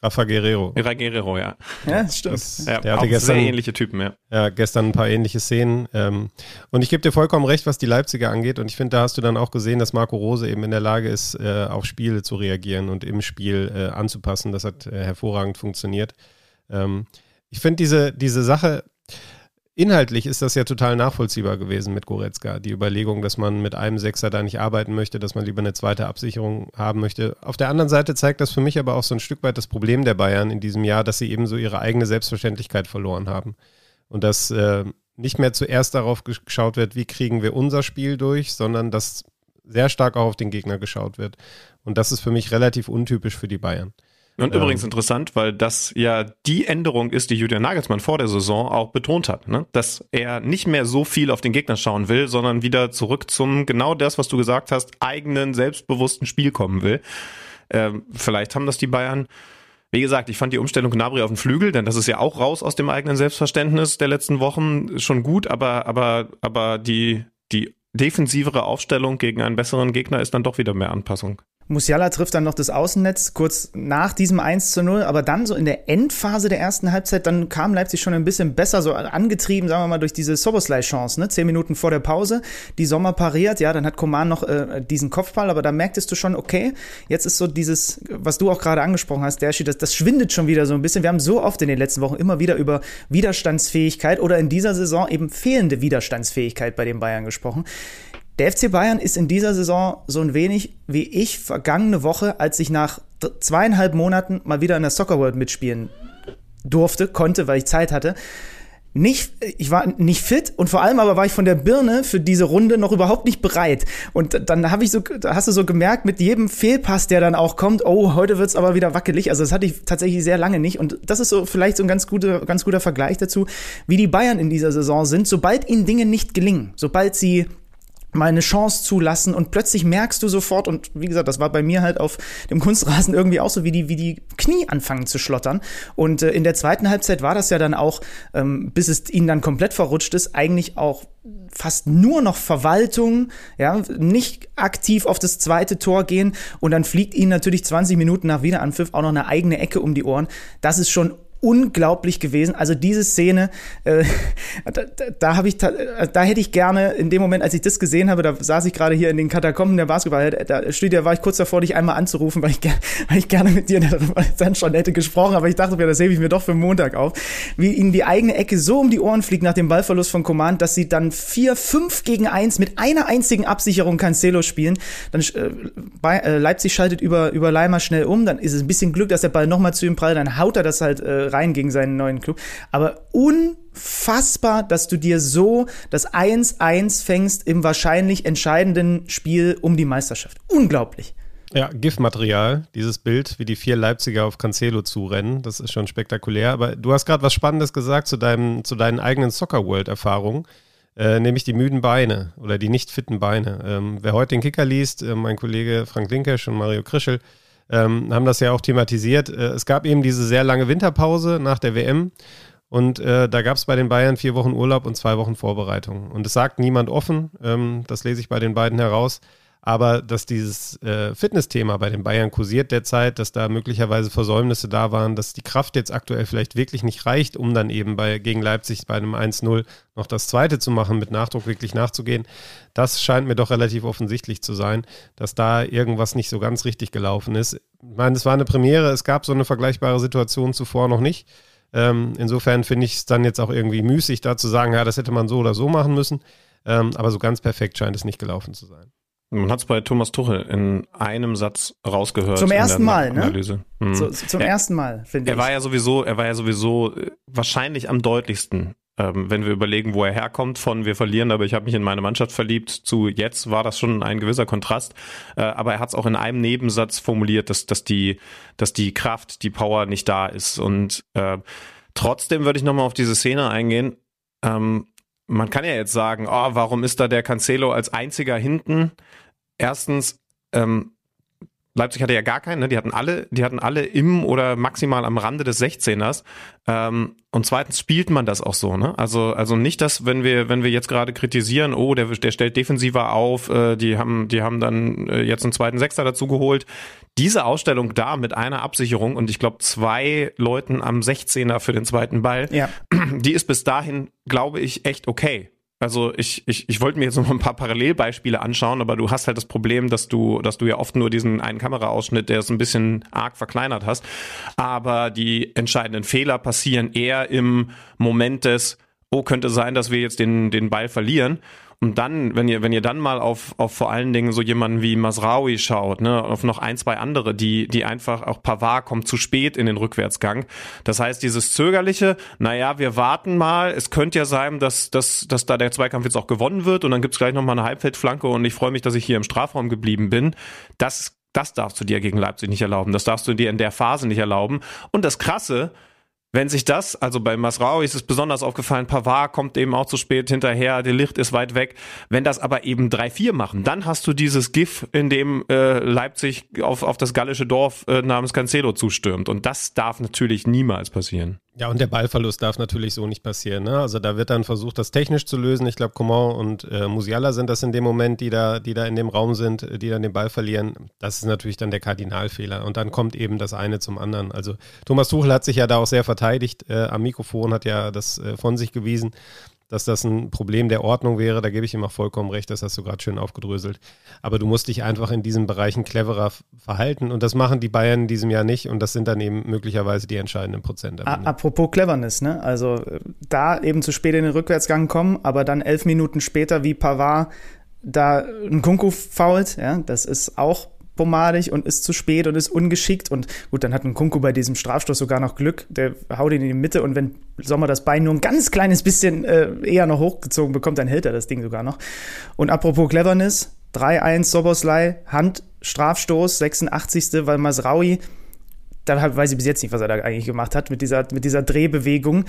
Rafa Guerrero. Rafa Guerrero, ja. Ja, stimmt. Das, ja, der hatte gestern, sehr ähnliche Typen, ja. Ja, gestern ein paar ähnliche Szenen. Ähm, und ich gebe dir vollkommen recht, was die Leipziger angeht. Und ich finde, da hast du dann auch gesehen, dass Marco Rose eben in der Lage ist, äh, auf Spiele zu reagieren und im Spiel äh, anzupassen. Das hat äh, hervorragend funktioniert. Ähm, ich finde diese, diese Sache, Inhaltlich ist das ja total nachvollziehbar gewesen mit Goretzka. Die Überlegung, dass man mit einem Sechser da nicht arbeiten möchte, dass man lieber eine zweite Absicherung haben möchte. Auf der anderen Seite zeigt das für mich aber auch so ein Stück weit das Problem der Bayern in diesem Jahr, dass sie eben so ihre eigene Selbstverständlichkeit verloren haben. Und dass äh, nicht mehr zuerst darauf geschaut wird, wie kriegen wir unser Spiel durch, sondern dass sehr stark auch auf den Gegner geschaut wird. Und das ist für mich relativ untypisch für die Bayern. Und ähm, übrigens interessant, weil das ja die Änderung ist, die Julian Nagelsmann vor der Saison auch betont hat, ne? dass er nicht mehr so viel auf den Gegner schauen will, sondern wieder zurück zum genau das, was du gesagt hast, eigenen, selbstbewussten Spiel kommen will. Ähm, vielleicht haben das die Bayern wie gesagt, ich fand die Umstellung Gnabry auf den Flügel, denn das ist ja auch raus aus dem eigenen Selbstverständnis der letzten Wochen schon gut, aber aber aber die die defensivere Aufstellung gegen einen besseren Gegner ist dann doch wieder mehr Anpassung. Musiala trifft dann noch das Außennetz kurz nach diesem 1 zu 0, aber dann so in der Endphase der ersten Halbzeit, dann kam Leipzig schon ein bisschen besser, so angetrieben, sagen wir mal, durch diese Soboslai-Chance, ne? Zehn Minuten vor der Pause, die Sommer pariert, ja, dann hat Koman noch äh, diesen Kopfball, aber da merktest du schon, okay, jetzt ist so dieses, was du auch gerade angesprochen hast, der das, das schwindet schon wieder so ein bisschen. Wir haben so oft in den letzten Wochen immer wieder über Widerstandsfähigkeit oder in dieser Saison eben fehlende Widerstandsfähigkeit bei den Bayern gesprochen. Der FC Bayern ist in dieser Saison so ein wenig wie ich vergangene Woche, als ich nach zweieinhalb Monaten mal wieder in der Soccer World mitspielen durfte, konnte, weil ich Zeit hatte. Nicht, ich war nicht fit und vor allem aber war ich von der Birne für diese Runde noch überhaupt nicht bereit. Und dann habe ich so, hast du so gemerkt, mit jedem Fehlpass, der dann auch kommt, oh, heute wird's aber wieder wackelig. Also das hatte ich tatsächlich sehr lange nicht. Und das ist so vielleicht so ein ganz guter, ganz guter Vergleich dazu, wie die Bayern in dieser Saison sind, sobald ihnen Dinge nicht gelingen, sobald sie mal eine Chance zulassen und plötzlich merkst du sofort und wie gesagt, das war bei mir halt auf dem Kunstrasen <laughs> irgendwie auch so, wie die wie die Knie anfangen zu schlottern und äh, in der zweiten Halbzeit war das ja dann auch, ähm, bis es ihnen dann komplett verrutscht ist, eigentlich auch fast nur noch Verwaltung, ja, nicht aktiv auf das zweite Tor gehen und dann fliegt ihnen natürlich 20 Minuten nach Wiederanpfiff auch noch eine eigene Ecke um die Ohren. Das ist schon unglaublich gewesen. Also diese Szene, äh, <laughs> da, da habe ich, da hätte ich gerne in dem Moment, als ich das gesehen habe, da saß ich gerade hier in den Katakomben der Basketball, da steht, da war ich kurz davor, dich einmal anzurufen, weil ich, <laughs> weil ich gerne mit dir <laughs> dann schon hätte gesprochen, aber ich dachte mir, das hebe ich mir doch für Montag auf, wie ihnen die eigene Ecke so um die Ohren fliegt nach dem Ballverlust von Command, dass sie dann vier, fünf gegen eins mit einer einzigen Absicherung Cancelo spielen. Dann äh, bei, äh, Leipzig schaltet über über Leimer schnell um, dann ist es ein bisschen Glück, dass der Ball nochmal zu ihm prallt, dann haut er das halt äh, rein gegen seinen neuen Club. Aber unfassbar, dass du dir so das 1-1 fängst im wahrscheinlich entscheidenden Spiel um die Meisterschaft. Unglaublich. Ja, GIF-Material, dieses Bild, wie die vier Leipziger auf Cancelo zurennen, das ist schon spektakulär. Aber du hast gerade was Spannendes gesagt zu, deinem, zu deinen eigenen Soccer World-Erfahrungen. äh, nämlich die müden Beine oder die nicht fitten Beine. Ähm, wer heute den Kicker liest, äh, mein Kollege Frank Linkesch und Mario Krischel, ähm, haben das ja auch thematisiert. Äh, es gab eben diese sehr lange Winterpause nach der WM und äh, da gab es bei den Bayern vier Wochen Urlaub und zwei Wochen Vorbereitung. Und es sagt niemand offen, ähm, das lese ich bei den beiden heraus, aber dass dieses äh, Fitnessthema bei den Bayern kursiert derzeit, dass da möglicherweise Versäumnisse da waren, dass die Kraft jetzt aktuell vielleicht wirklich nicht reicht, um dann eben bei, gegen Leipzig bei einem 1-0 noch das zweite zu machen, mit Nachdruck wirklich nachzugehen, das scheint mir doch relativ offensichtlich zu sein, dass da irgendwas nicht so ganz richtig gelaufen ist. Ich meine, es war eine Premiere, es gab so eine vergleichbare Situation zuvor noch nicht. Ähm, insofern finde ich es dann jetzt auch irgendwie müßig, da zu sagen, ja, das hätte man so oder so machen müssen. Ähm, aber so ganz perfekt scheint es nicht gelaufen zu sein. Man hat es bei Thomas Tuchel in einem Satz rausgehört. Zum ersten Mal, ne? Analyse. Hm. So, zum er, ersten Mal, finde ich. Er war ja sowieso, er war ja sowieso äh, wahrscheinlich am deutlichsten, ähm, wenn wir überlegen, wo er herkommt, von wir verlieren, aber ich habe mich in meine Mannschaft verliebt, zu jetzt war das schon ein gewisser Kontrast. Äh, aber er hat es auch in einem Nebensatz formuliert, dass, dass, die, dass die Kraft, die Power nicht da ist. Und äh, trotzdem würde ich nochmal auf diese Szene eingehen. Ähm, man kann ja jetzt sagen, oh, warum ist da der Cancelo als einziger hinten? Erstens, ähm, Leipzig hatte ja gar keinen, ne? die hatten alle, die hatten alle im oder maximal am Rande des 16ers. Ähm, und zweitens spielt man das auch so, ne? Also, also nicht, dass wenn wir, wenn wir jetzt gerade kritisieren, oh, der, der stellt defensiver auf, äh, die haben, die haben dann äh, jetzt einen zweiten Sechster dazu geholt. Diese Ausstellung da mit einer Absicherung und ich glaube zwei Leuten am 16er für den zweiten Ball, ja. die ist bis dahin, glaube ich, echt okay. Also ich, ich, ich wollte mir jetzt noch ein paar Parallelbeispiele anschauen, aber du hast halt das Problem, dass du, dass du ja oft nur diesen einen Kameraausschnitt, der es ein bisschen arg verkleinert hast. Aber die entscheidenden Fehler passieren eher im Moment des, oh, könnte sein, dass wir jetzt den, den Ball verlieren. Und dann, wenn ihr, wenn ihr dann mal auf, auf vor allen Dingen so jemanden wie Masraoui schaut, ne, auf noch ein, zwei andere, die, die einfach, auch Pavard kommt zu spät in den Rückwärtsgang. Das heißt, dieses zögerliche, naja, wir warten mal, es könnte ja sein, dass, dass, dass da der Zweikampf jetzt auch gewonnen wird und dann gibt's gleich nochmal eine Halbfeldflanke und ich freue mich, dass ich hier im Strafraum geblieben bin. Das das darfst du dir gegen Leipzig nicht erlauben. Das darfst du dir in der Phase nicht erlauben. Und das Krasse, wenn sich das, also bei Masraoui ist es besonders aufgefallen, Pavard kommt eben auch zu spät hinterher, der Licht ist weit weg. Wenn das aber eben 3-4 machen, dann hast du dieses GIF, in dem äh, Leipzig auf, auf das gallische Dorf äh, namens Cancelo zustürmt. Und das darf natürlich niemals passieren. Ja, und der Ballverlust darf natürlich so nicht passieren. Ne? Also da wird dann versucht, das technisch zu lösen. Ich glaube, Coman und äh, Musiala sind das in dem Moment, die da, die da in dem Raum sind, äh, die dann den Ball verlieren. Das ist natürlich dann der Kardinalfehler. Und dann kommt eben das eine zum anderen. Also Thomas Tuchel hat sich ja da auch sehr verteidigt. Äh, am Mikrofon hat ja das äh, von sich gewiesen dass das ein Problem der Ordnung wäre. Da gebe ich ihm auch vollkommen recht, das hast du gerade schön aufgedröselt. Aber du musst dich einfach in diesen Bereichen cleverer verhalten und das machen die Bayern in diesem Jahr nicht und das sind dann eben möglicherweise die entscheidenden Prozente. Apropos Cleverness, ne? Also äh, da eben zu spät in den Rückwärtsgang kommen, aber dann elf Minuten später wie Pavard da ein Kunku fault, ja, das ist auch pomadig und ist zu spät und ist ungeschickt. Und gut, dann hat ein Kunku bei diesem Strafstoß sogar noch Glück. Der haut ihn in die Mitte und wenn Sommer das Bein nur ein ganz kleines bisschen äh, eher noch hochgezogen bekommt, dann hält er das Ding sogar noch. Und apropos Cleverness, 3-1 Soboslai, Hand, Strafstoß, 86. weil Masraui dann weiß ich bis jetzt nicht, was er da eigentlich gemacht hat mit dieser, mit dieser Drehbewegung.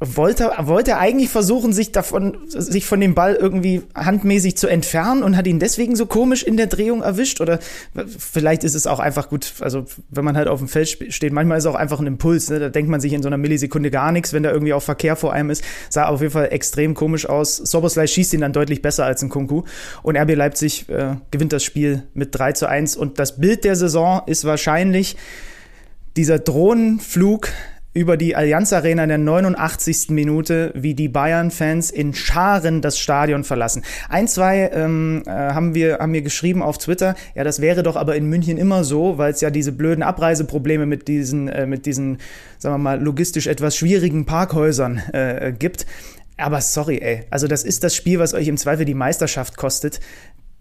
Wollte, wollte er eigentlich versuchen, sich davon, sich von dem Ball irgendwie handmäßig zu entfernen und hat ihn deswegen so komisch in der Drehung erwischt? Oder vielleicht ist es auch einfach gut, also wenn man halt auf dem Feld steht, manchmal ist es auch einfach ein Impuls, ne? da denkt man sich in so einer Millisekunde gar nichts, wenn da irgendwie auch Verkehr vor einem ist. Sah auf jeden Fall extrem komisch aus. Soboslai schießt ihn dann deutlich besser als ein Kunku. Und RB Leipzig äh, gewinnt das Spiel mit 3 zu 1. Und das Bild der Saison ist wahrscheinlich, dieser Drohnenflug über die Allianz Arena in der 89. Minute, wie die Bayern-Fans in Scharen das Stadion verlassen. Ein, zwei ähm, äh, haben, wir, haben wir geschrieben auf Twitter, ja, das wäre doch aber in München immer so, weil es ja diese blöden Abreiseprobleme mit diesen, äh, mit diesen, sagen wir mal, logistisch etwas schwierigen Parkhäusern äh, gibt. Aber sorry, ey. Also das ist das Spiel, was euch im Zweifel die Meisterschaft kostet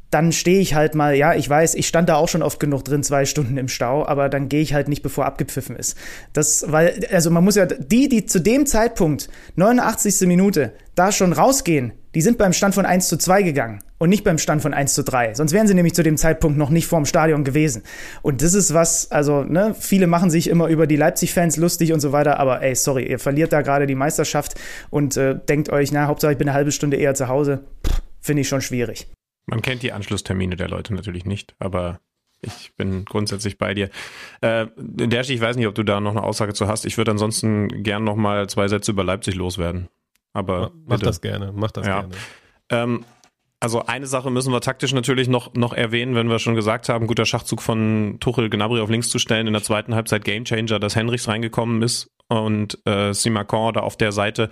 dann stehe ich halt mal, ja, ich weiß, ich stand da auch schon oft genug drin, zwei Stunden im Stau, aber dann gehe ich halt nicht, bevor abgepfiffen ist. Das, weil, also man muss ja, die, die zu dem Zeitpunkt, 89. Minute, da schon rausgehen, die sind beim Stand von 1 zu 2 gegangen und nicht beim Stand von 1 zu 3. Sonst wären sie nämlich zu dem Zeitpunkt noch nicht vorm Stadion gewesen. Und das ist was, also, ne, viele machen sich immer über die Leipzig-Fans lustig und so weiter, aber ey, sorry, ihr verliert da gerade die Meisterschaft und äh, denkt euch, na, Hauptsache ich bin eine halbe Stunde eher zu Hause. Finde ich schon schwierig. Man kennt die Anschlusstermine der Leute natürlich nicht, aber ich bin grundsätzlich bei dir. Äh, Dersch, ich weiß nicht, ob du da noch eine Aussage zu hast. Ich würde ansonsten gern noch mal zwei Sätze über Leipzig loswerden. Aber mach bitte. das gerne, mach das ja. gerne. Ähm, also eine Sache müssen wir taktisch natürlich noch, noch erwähnen, wenn wir schon gesagt haben, guter Schachzug von Tuchel Gnabry auf links zu stellen, in der zweiten Halbzeit Gamechanger, dass Henrichs reingekommen ist und äh, Simacon da auf der Seite,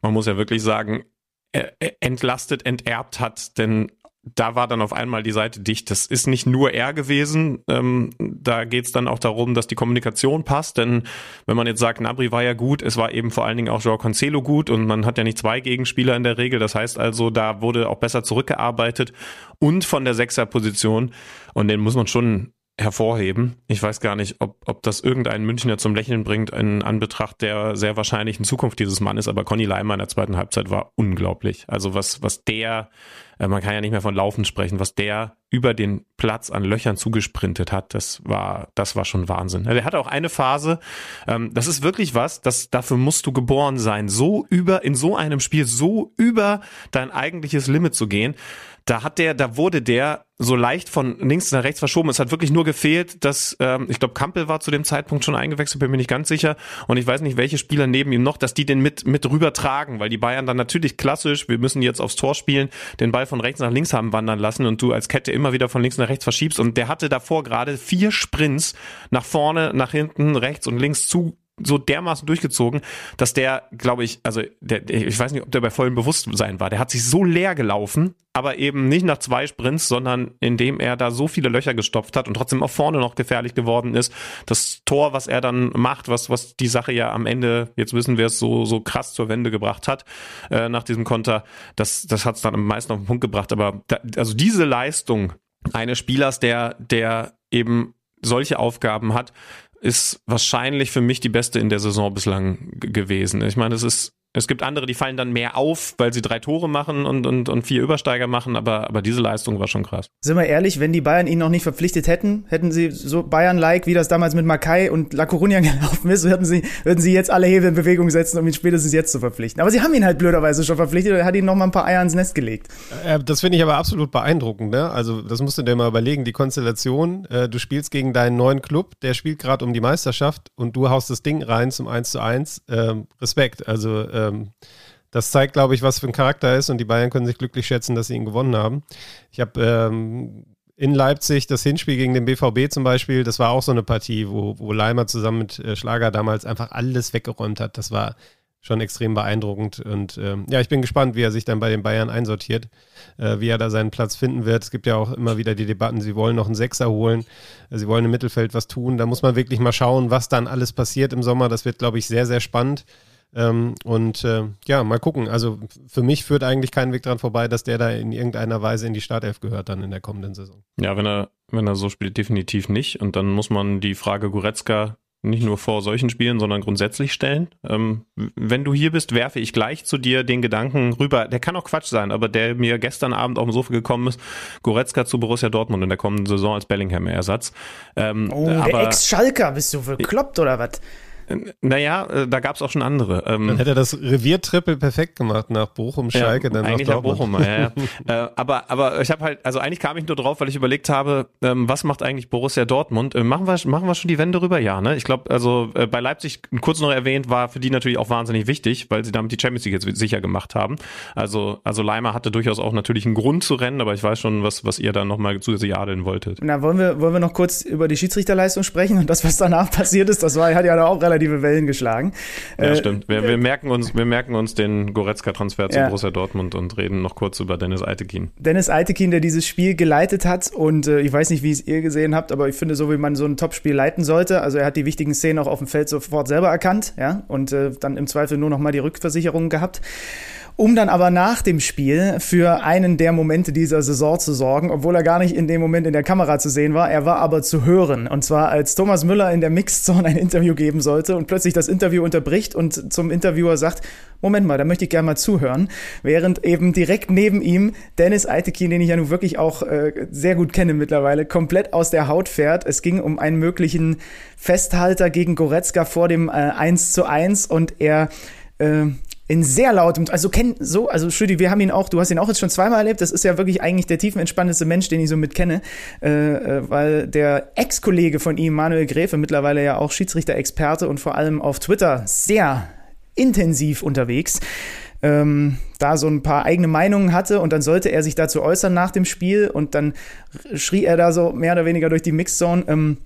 man muss ja wirklich sagen, entlastet, enterbt hat, denn da war dann auf einmal die Seite dicht. Das ist nicht nur er gewesen. Ähm, da geht es dann auch darum, dass die Kommunikation passt. Denn wenn man jetzt sagt, Nabri war ja gut, es war eben vor allen Dingen auch Joao Cancelo gut und man hat ja nicht zwei Gegenspieler in der Regel. Das heißt also, da wurde auch besser zurückgearbeitet und von der Sechserposition. Und den muss man schon hervorheben. Ich weiß gar nicht, ob, ob das irgendeinen Münchner zum Lächeln bringt in Anbetracht der sehr wahrscheinlichen Zukunft dieses Mannes, aber Conny Leimer in der zweiten Halbzeit war unglaublich. Also was, was der, äh, man kann ja nicht mehr von Laufen sprechen, was der über den Platz an Löchern zugesprintet hat, das war, das war schon Wahnsinn. Der hatte auch eine Phase, ähm, das ist wirklich was, das, dafür musst du geboren sein, so über, in so einem Spiel so über dein eigentliches Limit zu gehen da hat der, da wurde der so leicht von links nach rechts verschoben. Es hat wirklich nur gefehlt, dass, ähm, ich glaube, Kampel war zu dem Zeitpunkt schon eingewechselt, bin mir nicht ganz sicher. Und ich weiß nicht, welche Spieler neben ihm noch, dass die den mit, mit rüber tragen, weil die Bayern dann natürlich klassisch, wir müssen jetzt aufs Tor spielen, den Ball von rechts nach links haben wandern lassen und du als Kette immer wieder von links nach rechts verschiebst. Und der hatte davor gerade vier Sprints nach vorne, nach hinten, rechts und links zu so dermaßen durchgezogen, dass der, glaube ich, also der, ich weiß nicht, ob der bei vollem Bewusstsein war. Der hat sich so leer gelaufen, aber eben nicht nach zwei Sprints, sondern indem er da so viele Löcher gestopft hat und trotzdem auch vorne noch gefährlich geworden ist. Das Tor, was er dann macht, was was die Sache ja am Ende, jetzt wissen wir es, so so krass zur Wende gebracht hat äh, nach diesem Konter, das das hat es dann am meisten auf den Punkt gebracht. Aber da, also diese Leistung eines Spielers, der der eben solche Aufgaben hat, ist wahrscheinlich für mich die beste in der Saison bislang gewesen. Ich meine, es ist es gibt andere, die fallen dann mehr auf, weil sie drei Tore machen und, und, und vier Übersteiger machen, aber, aber diese Leistung war schon krass. Sind wir ehrlich, wenn die Bayern ihn noch nicht verpflichtet hätten, hätten sie so Bayern-like, wie das damals mit Makai und La Coruña <laughs> gelaufen ist, würden sie, würden sie jetzt alle Hebel in Bewegung setzen, um ihn spätestens jetzt zu verpflichten. Aber sie haben ihn halt blöderweise schon verpflichtet und er hat ihn noch mal ein paar Eier ins Nest gelegt. Äh, das finde ich aber absolut beeindruckend, ne? Also, das musst du dir mal überlegen, die Konstellation, äh, du spielst gegen deinen neuen Club, der spielt gerade um die Meisterschaft und du haust das Ding rein zum 1 zu 1. Ähm, Respekt. Also, ähm, das zeigt, glaube ich, was für ein Charakter er ist und die Bayern können sich glücklich schätzen, dass sie ihn gewonnen haben. Ich habe ähm, in Leipzig das Hinspiel gegen den BVB zum Beispiel, das war auch so eine Partie, wo, wo Leimer zusammen mit äh, Schlager damals einfach alles weggeräumt hat. Das war schon extrem beeindruckend. Und ähm, ja, ich bin gespannt, wie er sich dann bei den Bayern einsortiert, äh, wie er da seinen Platz finden wird. Es gibt ja auch immer wieder die Debatten, sie wollen noch einen Sechser holen, sie wollen im Mittelfeld was tun. Da muss man wirklich mal schauen, was dann alles passiert im Sommer. Das wird, glaube ich, sehr, sehr spannend. Ähm, und äh, ja, mal gucken. Also für mich führt eigentlich kein Weg dran vorbei, dass der da in irgendeiner Weise in die Startelf gehört dann in der kommenden Saison. Ja, wenn er, wenn er so spielt, definitiv nicht. Und dann muss man die Frage Goretzka nicht nur vor solchen Spielen, sondern grundsätzlich stellen. Ähm, wenn du hier bist, werfe ich gleich zu dir den Gedanken rüber, der kann auch Quatsch sein, aber der mir gestern Abend auf dem Sofa gekommen ist, Goretzka zu Borussia Dortmund in der kommenden Saison als Bellingham-Ersatz. Ähm, oh, der Ex-Schalker, bist du bekloppt oder was? Naja, äh, da gab es auch schon andere. Ähm, dann hätte er das Reviertrippel perfekt gemacht nach Bochum, Schalke, ja, dann eigentlich nach Bochum. Ja, ja. <laughs> äh, aber, aber ich habe halt, also eigentlich kam ich nur drauf, weil ich überlegt habe, ähm, was macht eigentlich Borussia Dortmund? Äh, machen, wir, machen wir schon die Wende rüber? Ja, ne? Ich glaube, also äh, bei Leipzig, kurz noch erwähnt, war für die natürlich auch wahnsinnig wichtig, weil sie damit die Champions League jetzt sicher gemacht haben. Also, also Leimer hatte durchaus auch natürlich einen Grund zu rennen, aber ich weiß schon, was, was ihr da nochmal zusätzlich adeln wolltet. Na, wollen wir, wollen wir noch kurz über die Schiedsrichterleistung sprechen und das, was danach <laughs> passiert ist, das war, hat ja auch relative Wellen geschlagen geschlagen. Ja, äh, stimmt. Wir, wir, merken uns, wir merken uns den Goretzka-Transfer zu ja. Borussia Dortmund und reden noch kurz über Dennis Eitekin. Dennis Eitekin, der dieses Spiel geleitet hat und äh, ich weiß nicht, wie es ihr gesehen habt, aber ich finde, so wie man so ein Topspiel leiten sollte, also er hat die wichtigen Szenen auch auf dem Feld sofort selber erkannt, ja, und äh, dann im Zweifel nur noch mal die Rückversicherung gehabt. Um dann aber nach dem Spiel für einen der Momente dieser Saison zu sorgen, obwohl er gar nicht in dem Moment in der Kamera zu sehen war. Er war aber zu hören. Und zwar als Thomas Müller in der Mixzone ein Interview geben sollte und plötzlich das Interview unterbricht und zum Interviewer sagt, Moment mal, da möchte ich gerne mal zuhören. Während eben direkt neben ihm Dennis Eitekin, den ich ja nun wirklich auch äh, sehr gut kenne mittlerweile, komplett aus der Haut fährt. Es ging um einen möglichen Festhalter gegen Goretzka vor dem äh, 1 zu 1 und er äh, in sehr lautem, also kenn so, also Schüdi, wir haben ihn auch, du hast ihn auch jetzt schon zweimal erlebt. Das ist ja wirklich eigentlich der tiefenentspannteste Mensch, den ich so mit kenne, äh, äh, weil der Ex-Kollege von ihm, Manuel Gräfe, mittlerweile ja auch Schiedsrichter-Experte und vor allem auf Twitter sehr intensiv unterwegs. Ähm, da so ein paar eigene Meinungen hatte und dann sollte er sich dazu äußern nach dem Spiel und dann schrie er da so mehr oder weniger durch die Mixzone. Ähm,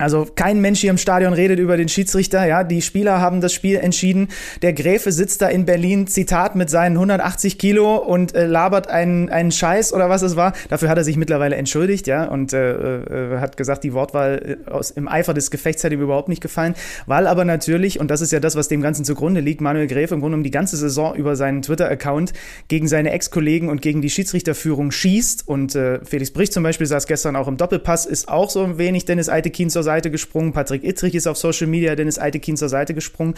also kein Mensch hier im Stadion redet über den Schiedsrichter, ja, die Spieler haben das Spiel entschieden. Der Gräfe sitzt da in Berlin, Zitat, mit seinen 180 Kilo und äh, labert einen, einen Scheiß oder was es war. Dafür hat er sich mittlerweile entschuldigt, ja, und äh, äh, hat gesagt, die Wortwahl äh, aus, im Eifer des Gefechts hat ihm überhaupt nicht gefallen. Weil aber natürlich, und das ist ja das, was dem Ganzen zugrunde liegt, Manuel Gräfe im Grunde um die ganze Saison über seinen Twitter-Account gegen seine Ex-Kollegen und gegen die Schiedsrichterführung schießt. Und äh, Felix Bricht zum Beispiel saß gestern auch im Doppelpass, ist auch so ein wenig Dennis Eitekin zur Seite gesprungen, Patrick Ittrich ist auf Social Media Dennis Eitekin zur Seite gesprungen.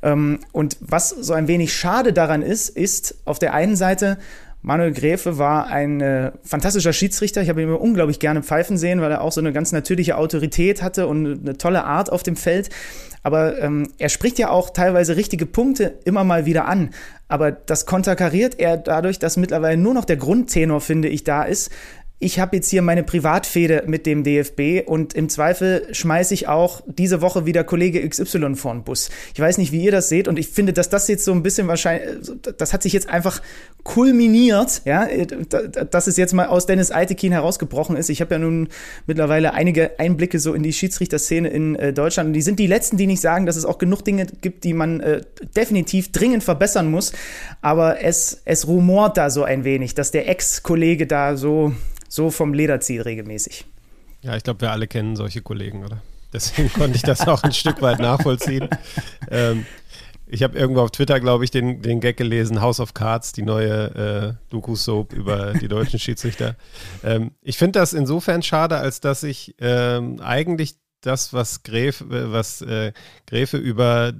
Ähm, und was so ein wenig schade daran ist, ist auf der einen Seite, Manuel Gräfe war ein äh, fantastischer Schiedsrichter. Ich habe ihn immer unglaublich gerne pfeifen sehen, weil er auch so eine ganz natürliche Autorität hatte und eine tolle Art auf dem Feld. Aber ähm, er spricht ja auch teilweise richtige Punkte immer mal wieder an. Aber das konterkariert er dadurch, dass mittlerweile nur noch der Grundtenor, finde ich, da ist ich habe jetzt hier meine Privatfehde mit dem DFB und im Zweifel schmeiße ich auch diese Woche wieder Kollege XY vor den Bus. Ich weiß nicht, wie ihr das seht und ich finde, dass das jetzt so ein bisschen wahrscheinlich, das hat sich jetzt einfach kulminiert, ja, dass es jetzt mal aus Dennis Eitekin herausgebrochen ist. Ich habe ja nun mittlerweile einige Einblicke so in die Schiedsrichterszene in äh, Deutschland und die sind die letzten, die nicht sagen, dass es auch genug Dinge gibt, die man äh, definitiv dringend verbessern muss, aber es, es rumort da so ein wenig, dass der Ex-Kollege da so so vom Leder zieht regelmäßig. Ja, ich glaube, wir alle kennen solche Kollegen, oder? Deswegen konnte ich das auch ein <laughs> Stück weit nachvollziehen. Ähm, ich habe irgendwo auf Twitter, glaube ich, den, den Gag gelesen, House of Cards, die neue äh, Doku-Soap über die deutschen Schiedsrichter. Ähm, ich finde das insofern schade, als dass ich ähm, eigentlich das, was, Gräf, äh, was äh, Gräfe über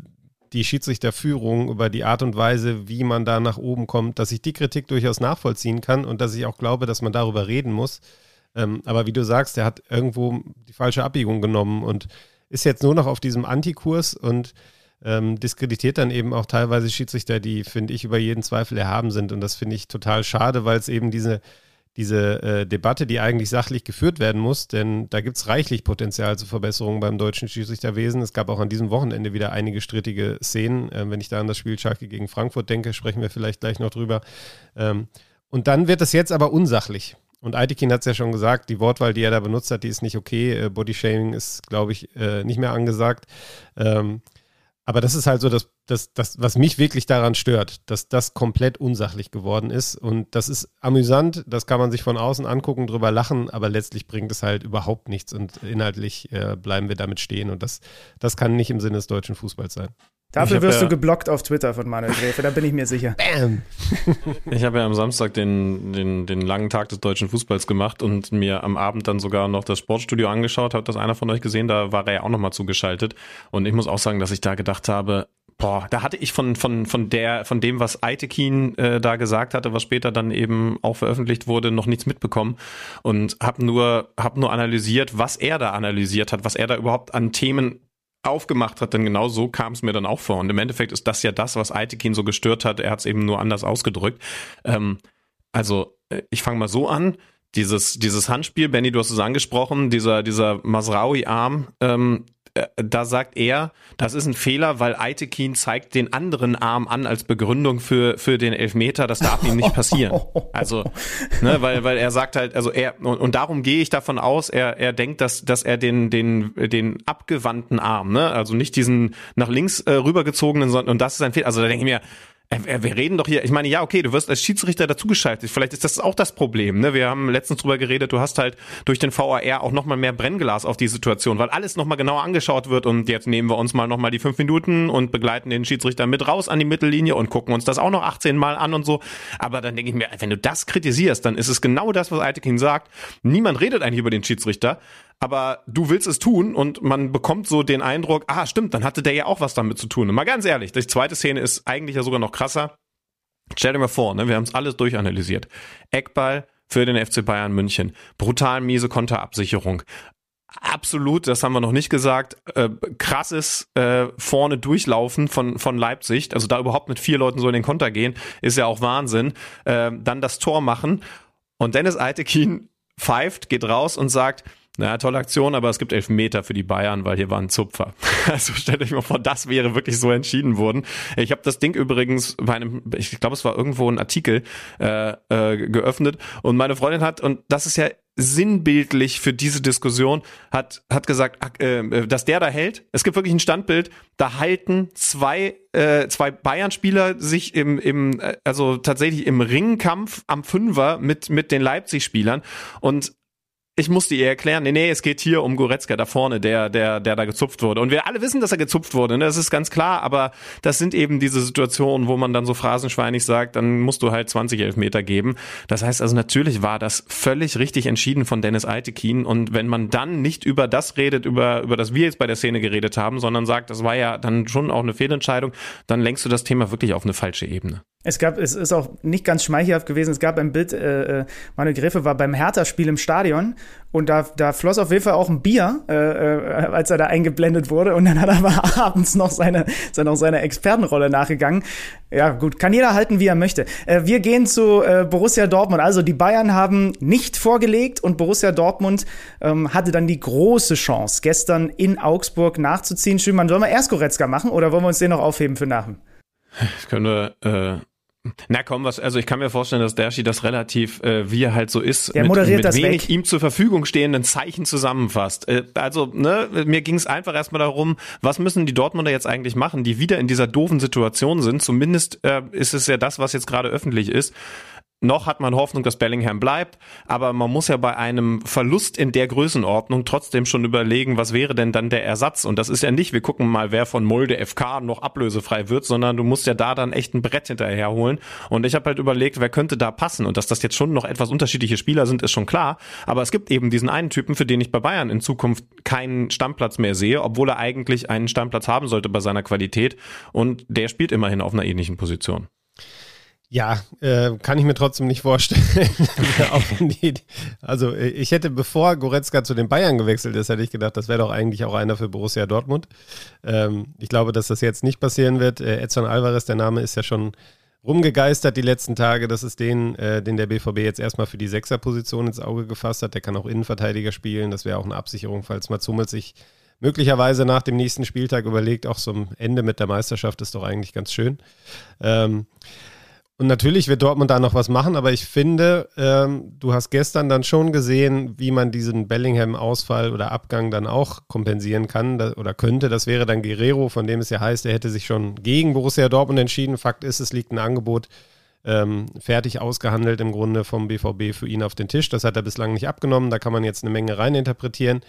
die Schiedsrichterführung, über die Art und Weise, wie man da nach oben kommt, dass ich die Kritik durchaus nachvollziehen kann und dass ich auch glaube, dass man darüber reden muss. Ähm, aber wie du sagst, der hat irgendwo die falsche Abbiegung genommen und ist jetzt nur noch auf diesem Antikurs und ähm, diskreditiert dann eben auch teilweise Schiedsrichter, die, finde ich, über jeden Zweifel erhaben sind. Und das finde ich total schade, weil es eben diese diese äh, Debatte, die eigentlich sachlich geführt werden muss, denn da gibt es reichlich Potenzial zur Verbesserung beim deutschen Schiedsrichterwesen. Es gab auch an diesem Wochenende wieder einige strittige Szenen. Ähm, wenn ich da an das Spiel Schalke gegen Frankfurt denke, sprechen wir vielleicht gleich noch drüber. Ähm, und dann wird es jetzt aber unsachlich. Und Aitekin hat es ja schon gesagt, die Wortwahl, die er da benutzt hat, die ist nicht okay. Äh, Bodyshaming ist, glaube ich, äh, nicht mehr angesagt. Ähm, aber das ist halt so das, das, das, was mich wirklich daran stört, dass das komplett unsachlich geworden ist. Und das ist amüsant, das kann man sich von außen angucken, drüber lachen, aber letztlich bringt es halt überhaupt nichts und inhaltlich äh, bleiben wir damit stehen. Und das, das kann nicht im Sinne des deutschen Fußballs sein. Dafür wirst ja, du geblockt auf Twitter von Manuel Gräfe, da bin ich mir sicher. <laughs> Bam! ich habe ja am Samstag den, den, den langen Tag des deutschen Fußballs gemacht und mir am Abend dann sogar noch das Sportstudio angeschaut. Hat das einer von euch gesehen? Da war er ja auch nochmal zugeschaltet. Und ich muss auch sagen, dass ich da gedacht habe, boah, da hatte ich von, von, von der, von dem, was Eitekin äh, da gesagt hatte, was später dann eben auch veröffentlicht wurde, noch nichts mitbekommen und habe nur, hab nur analysiert, was er da analysiert hat, was er da überhaupt an Themen aufgemacht hat, denn genau so kam es mir dann auch vor. Und im Endeffekt ist das ja das, was Aitekin so gestört hat. Er hat es eben nur anders ausgedrückt. Ähm, also, äh, ich fange mal so an. Dieses, dieses Handspiel, Benny, du hast es angesprochen, dieser, dieser Masraui-Arm, ähm, äh, da sagt er, das ist ein Fehler, weil Aitekin zeigt den anderen Arm an als Begründung für, für den Elfmeter. Das darf ihm nicht passieren. <laughs> Also, ne, weil, weil er sagt halt, also er, und, und darum gehe ich davon aus, er, er denkt, dass, dass er den, den, den abgewandten Arm, ne, also nicht diesen nach links äh, rübergezogenen, sondern, und das ist ein Fehler. Also da denke ich mir, äh, wir reden doch hier, ich meine, ja, okay, du wirst als Schiedsrichter dazugeschaltet. Vielleicht ist das auch das Problem. Ne? Wir haben letztens drüber geredet, du hast halt durch den VAR auch nochmal mehr Brennglas auf die Situation, weil alles nochmal genauer angeschaut wird und jetzt nehmen wir uns mal nochmal die fünf Minuten und begleiten den Schiedsrichter mit raus an die Mittellinie und gucken uns das auch noch 18 Mal an und so. Aber dann denke ich mir, wenn du das kritisierst, dann ist es genau das, was Altekin sagt. Niemand redet eigentlich über den Schiedsrichter aber du willst es tun und man bekommt so den Eindruck, ah, stimmt, dann hatte der ja auch was damit zu tun. Und mal ganz ehrlich, die zweite Szene ist eigentlich ja sogar noch krasser. Stell dir mal vor, ne, wir haben es alles durchanalysiert. Eckball für den FC Bayern München. Brutal miese Konterabsicherung. Absolut, das haben wir noch nicht gesagt. Äh, krasses äh, vorne durchlaufen von von Leipzig, also da überhaupt mit vier Leuten so in den Konter gehen, ist ja auch Wahnsinn. Äh, dann das Tor machen und Dennis Eitekin pfeift, geht raus und sagt, naja, tolle Aktion, aber es gibt elf Meter für die Bayern, weil hier war ein Zupfer. <laughs> Also stellt euch mal vor, das wäre wirklich so entschieden worden. Ich habe das Ding übrigens bei einem, ich glaube, es war irgendwo ein Artikel äh, äh, geöffnet und meine Freundin hat, und das ist ja sinnbildlich für diese Diskussion, hat, hat gesagt, äh, dass der da hält. Es gibt wirklich ein Standbild, da halten zwei, äh, zwei Bayern-Spieler sich im, im, äh, also tatsächlich im Ringkampf am Fünfer mit, mit den Leipzig-Spielern und ich musste ihr erklären, nee, nee, es geht hier um Goretzka da vorne, der, der, der da gezupft wurde. Und wir alle wissen, dass er gezupft wurde, ne? das ist ganz klar, aber das sind eben diese Situationen, wo man dann so phrasenschweinig sagt, dann musst du halt 20 Elfmeter geben. Das heißt also, natürlich war das völlig richtig entschieden von Dennis Eitekin. Und wenn man dann nicht über das redet, über, über das wir jetzt bei der Szene geredet haben, sondern sagt, das war ja dann schon auch eine Fehlentscheidung, dann lenkst du das Thema wirklich auf eine falsche Ebene. Es gab, es ist auch nicht ganz schmeichelhaft gewesen. Es gab ein Bild, äh, äh Manuel Griffe war beim Hertha-Spiel im Stadion und da, da floss auf jeden Fall auch ein Bier, äh, äh, als er da eingeblendet wurde. Und dann hat er aber <laughs> abends noch seine, seine, seine Expertenrolle nachgegangen. Ja, gut, kann jeder halten, wie er möchte. Äh, wir gehen zu äh, Borussia Dortmund. Also die Bayern haben nicht vorgelegt und Borussia Dortmund ähm, hatte dann die große Chance, gestern in Augsburg nachzuziehen. Schümann, sollen wir erst Goretzka machen oder wollen wir uns den noch aufheben für nachher? Ich könnte äh, na komm, was, also ich kann mir vorstellen, dass Dershi das relativ, äh, wie er halt so ist, Der mit, moderiert mit das wenig weg. ihm zur Verfügung stehenden Zeichen zusammenfasst. Äh, also, ne, mir ging es einfach erstmal darum, was müssen die Dortmunder jetzt eigentlich machen, die wieder in dieser doofen Situation sind. Zumindest äh, ist es ja das, was jetzt gerade öffentlich ist. Noch hat man Hoffnung, dass Bellingham bleibt, aber man muss ja bei einem Verlust in der Größenordnung trotzdem schon überlegen, was wäre denn dann der Ersatz? Und das ist ja nicht, wir gucken mal, wer von Mulde FK noch ablösefrei wird, sondern du musst ja da dann echt ein Brett hinterher holen. Und ich habe halt überlegt, wer könnte da passen? Und dass das jetzt schon noch etwas unterschiedliche Spieler sind, ist schon klar. Aber es gibt eben diesen einen Typen, für den ich bei Bayern in Zukunft keinen Stammplatz mehr sehe, obwohl er eigentlich einen Stammplatz haben sollte bei seiner Qualität. Und der spielt immerhin auf einer ähnlichen Position. Ja, äh, kann ich mir trotzdem nicht vorstellen. <laughs> also ich hätte, bevor Goretzka zu den Bayern gewechselt ist, hätte ich gedacht, das wäre doch eigentlich auch einer für Borussia Dortmund. Ähm, ich glaube, dass das jetzt nicht passieren wird. Äh, Edson Alvarez, der Name ist ja schon rumgegeistert die letzten Tage. Das ist den, äh, den der BVB jetzt erstmal für die Sechserposition ins Auge gefasst hat. Der kann auch Innenverteidiger spielen. Das wäre auch eine Absicherung, falls Mats Hummels sich möglicherweise nach dem nächsten Spieltag überlegt, auch zum Ende mit der Meisterschaft ist doch eigentlich ganz schön. Ähm, und natürlich wird Dortmund da noch was machen, aber ich finde, ähm, du hast gestern dann schon gesehen, wie man diesen Bellingham-Ausfall oder Abgang dann auch kompensieren kann da, oder könnte. Das wäre dann Guerrero, von dem es ja heißt, er hätte sich schon gegen Borussia Dortmund entschieden. Fakt ist, es liegt ein Angebot ähm, fertig ausgehandelt im Grunde vom BVB für ihn auf den Tisch. Das hat er bislang nicht abgenommen. Da kann man jetzt eine Menge reininterpretieren.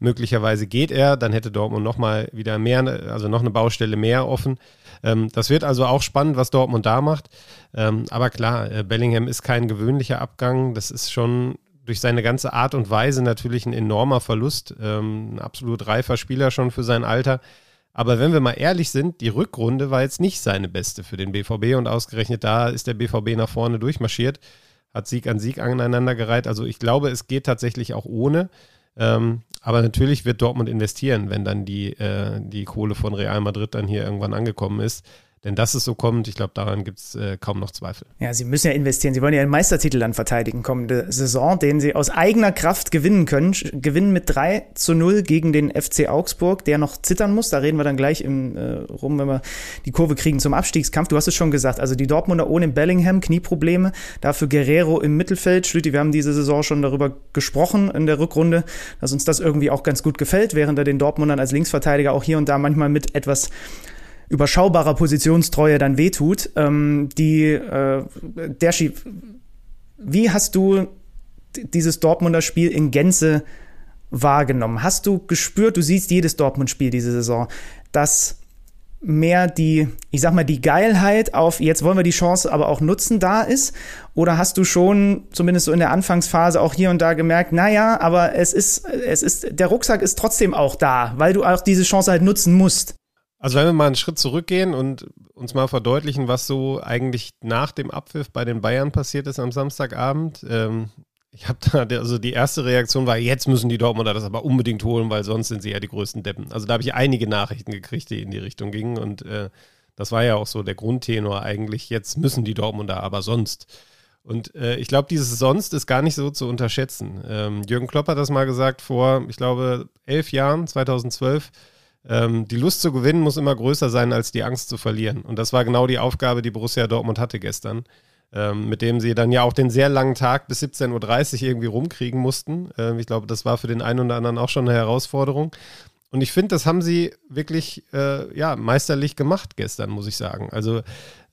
Möglicherweise geht er, dann hätte Dortmund nochmal wieder mehr, also noch eine Baustelle mehr offen. Ähm, das wird also auch spannend, was Dortmund da macht. Ähm, aber klar, äh, Bellingham ist kein gewöhnlicher Abgang. Das ist schon durch seine ganze Art und Weise natürlich ein enormer Verlust. Ähm, ein absolut reifer Spieler schon für sein Alter. Aber wenn wir mal ehrlich sind, die Rückrunde war jetzt nicht seine beste für den BVB und ausgerechnet da ist der BVB nach vorne durchmarschiert, hat Sieg an Sieg aneinander gereiht. Also ich glaube, es geht tatsächlich auch ohne. Ähm, aber natürlich wird Dortmund investieren, wenn dann die, äh, die Kohle von Real Madrid dann hier irgendwann angekommen ist. Denn dass es so kommt, ich glaube, daran gibt es äh, kaum noch Zweifel. Ja, sie müssen ja investieren. Sie wollen ja einen Meistertitel dann verteidigen kommende Saison, den sie aus eigener Kraft gewinnen können. Gewinnen mit 3 zu 0 gegen den FC Augsburg, der noch zittern muss. Da reden wir dann gleich im, äh, rum, wenn wir die Kurve kriegen zum Abstiegskampf. Du hast es schon gesagt, also die Dortmunder ohne Bellingham, Knieprobleme. Dafür Guerrero im Mittelfeld. Schlüti, wir haben diese Saison schon darüber gesprochen in der Rückrunde, dass uns das irgendwie auch ganz gut gefällt, während er den Dortmundern als Linksverteidiger auch hier und da manchmal mit etwas überschaubarer Positionstreue dann wehtut. Ähm, die, äh, der Schief, wie hast du dieses Dortmunder Spiel in Gänze wahrgenommen? Hast du gespürt, du siehst jedes Dortmund-Spiel diese Saison, dass mehr die, ich sag mal, die Geilheit auf, jetzt wollen wir die Chance aber auch nutzen, da ist? Oder hast du schon, zumindest so in der Anfangsphase, auch hier und da gemerkt, naja, aber es ist, es ist, der Rucksack ist trotzdem auch da, weil du auch diese Chance halt nutzen musst? Also wenn wir mal einen Schritt zurückgehen und uns mal verdeutlichen, was so eigentlich nach dem Abpfiff bei den Bayern passiert ist am Samstagabend. Ähm, ich habe da, also die erste Reaktion war, jetzt müssen die Dortmunder das aber unbedingt holen, weil sonst sind sie ja die größten Deppen. Also da habe ich einige Nachrichten gekriegt, die in die Richtung gingen und äh, das war ja auch so der Grundtenor eigentlich, jetzt müssen die Dortmunder aber sonst. Und äh, ich glaube, dieses sonst ist gar nicht so zu unterschätzen. Ähm, Jürgen Klopp hat das mal gesagt vor, ich glaube, elf Jahren, 2012. Ähm, die Lust zu gewinnen muss immer größer sein als die Angst zu verlieren. Und das war genau die Aufgabe, die Borussia Dortmund hatte gestern ähm, mit dem sie dann ja auch den sehr langen Tag bis 17.30 Uhr irgendwie rumkriegen mussten. Ähm, ich glaube, das war für den einen oder anderen auch schon eine Herausforderung. Und ich finde, das haben sie wirklich äh, ja, meisterlich gemacht gestern, muss ich sagen. Also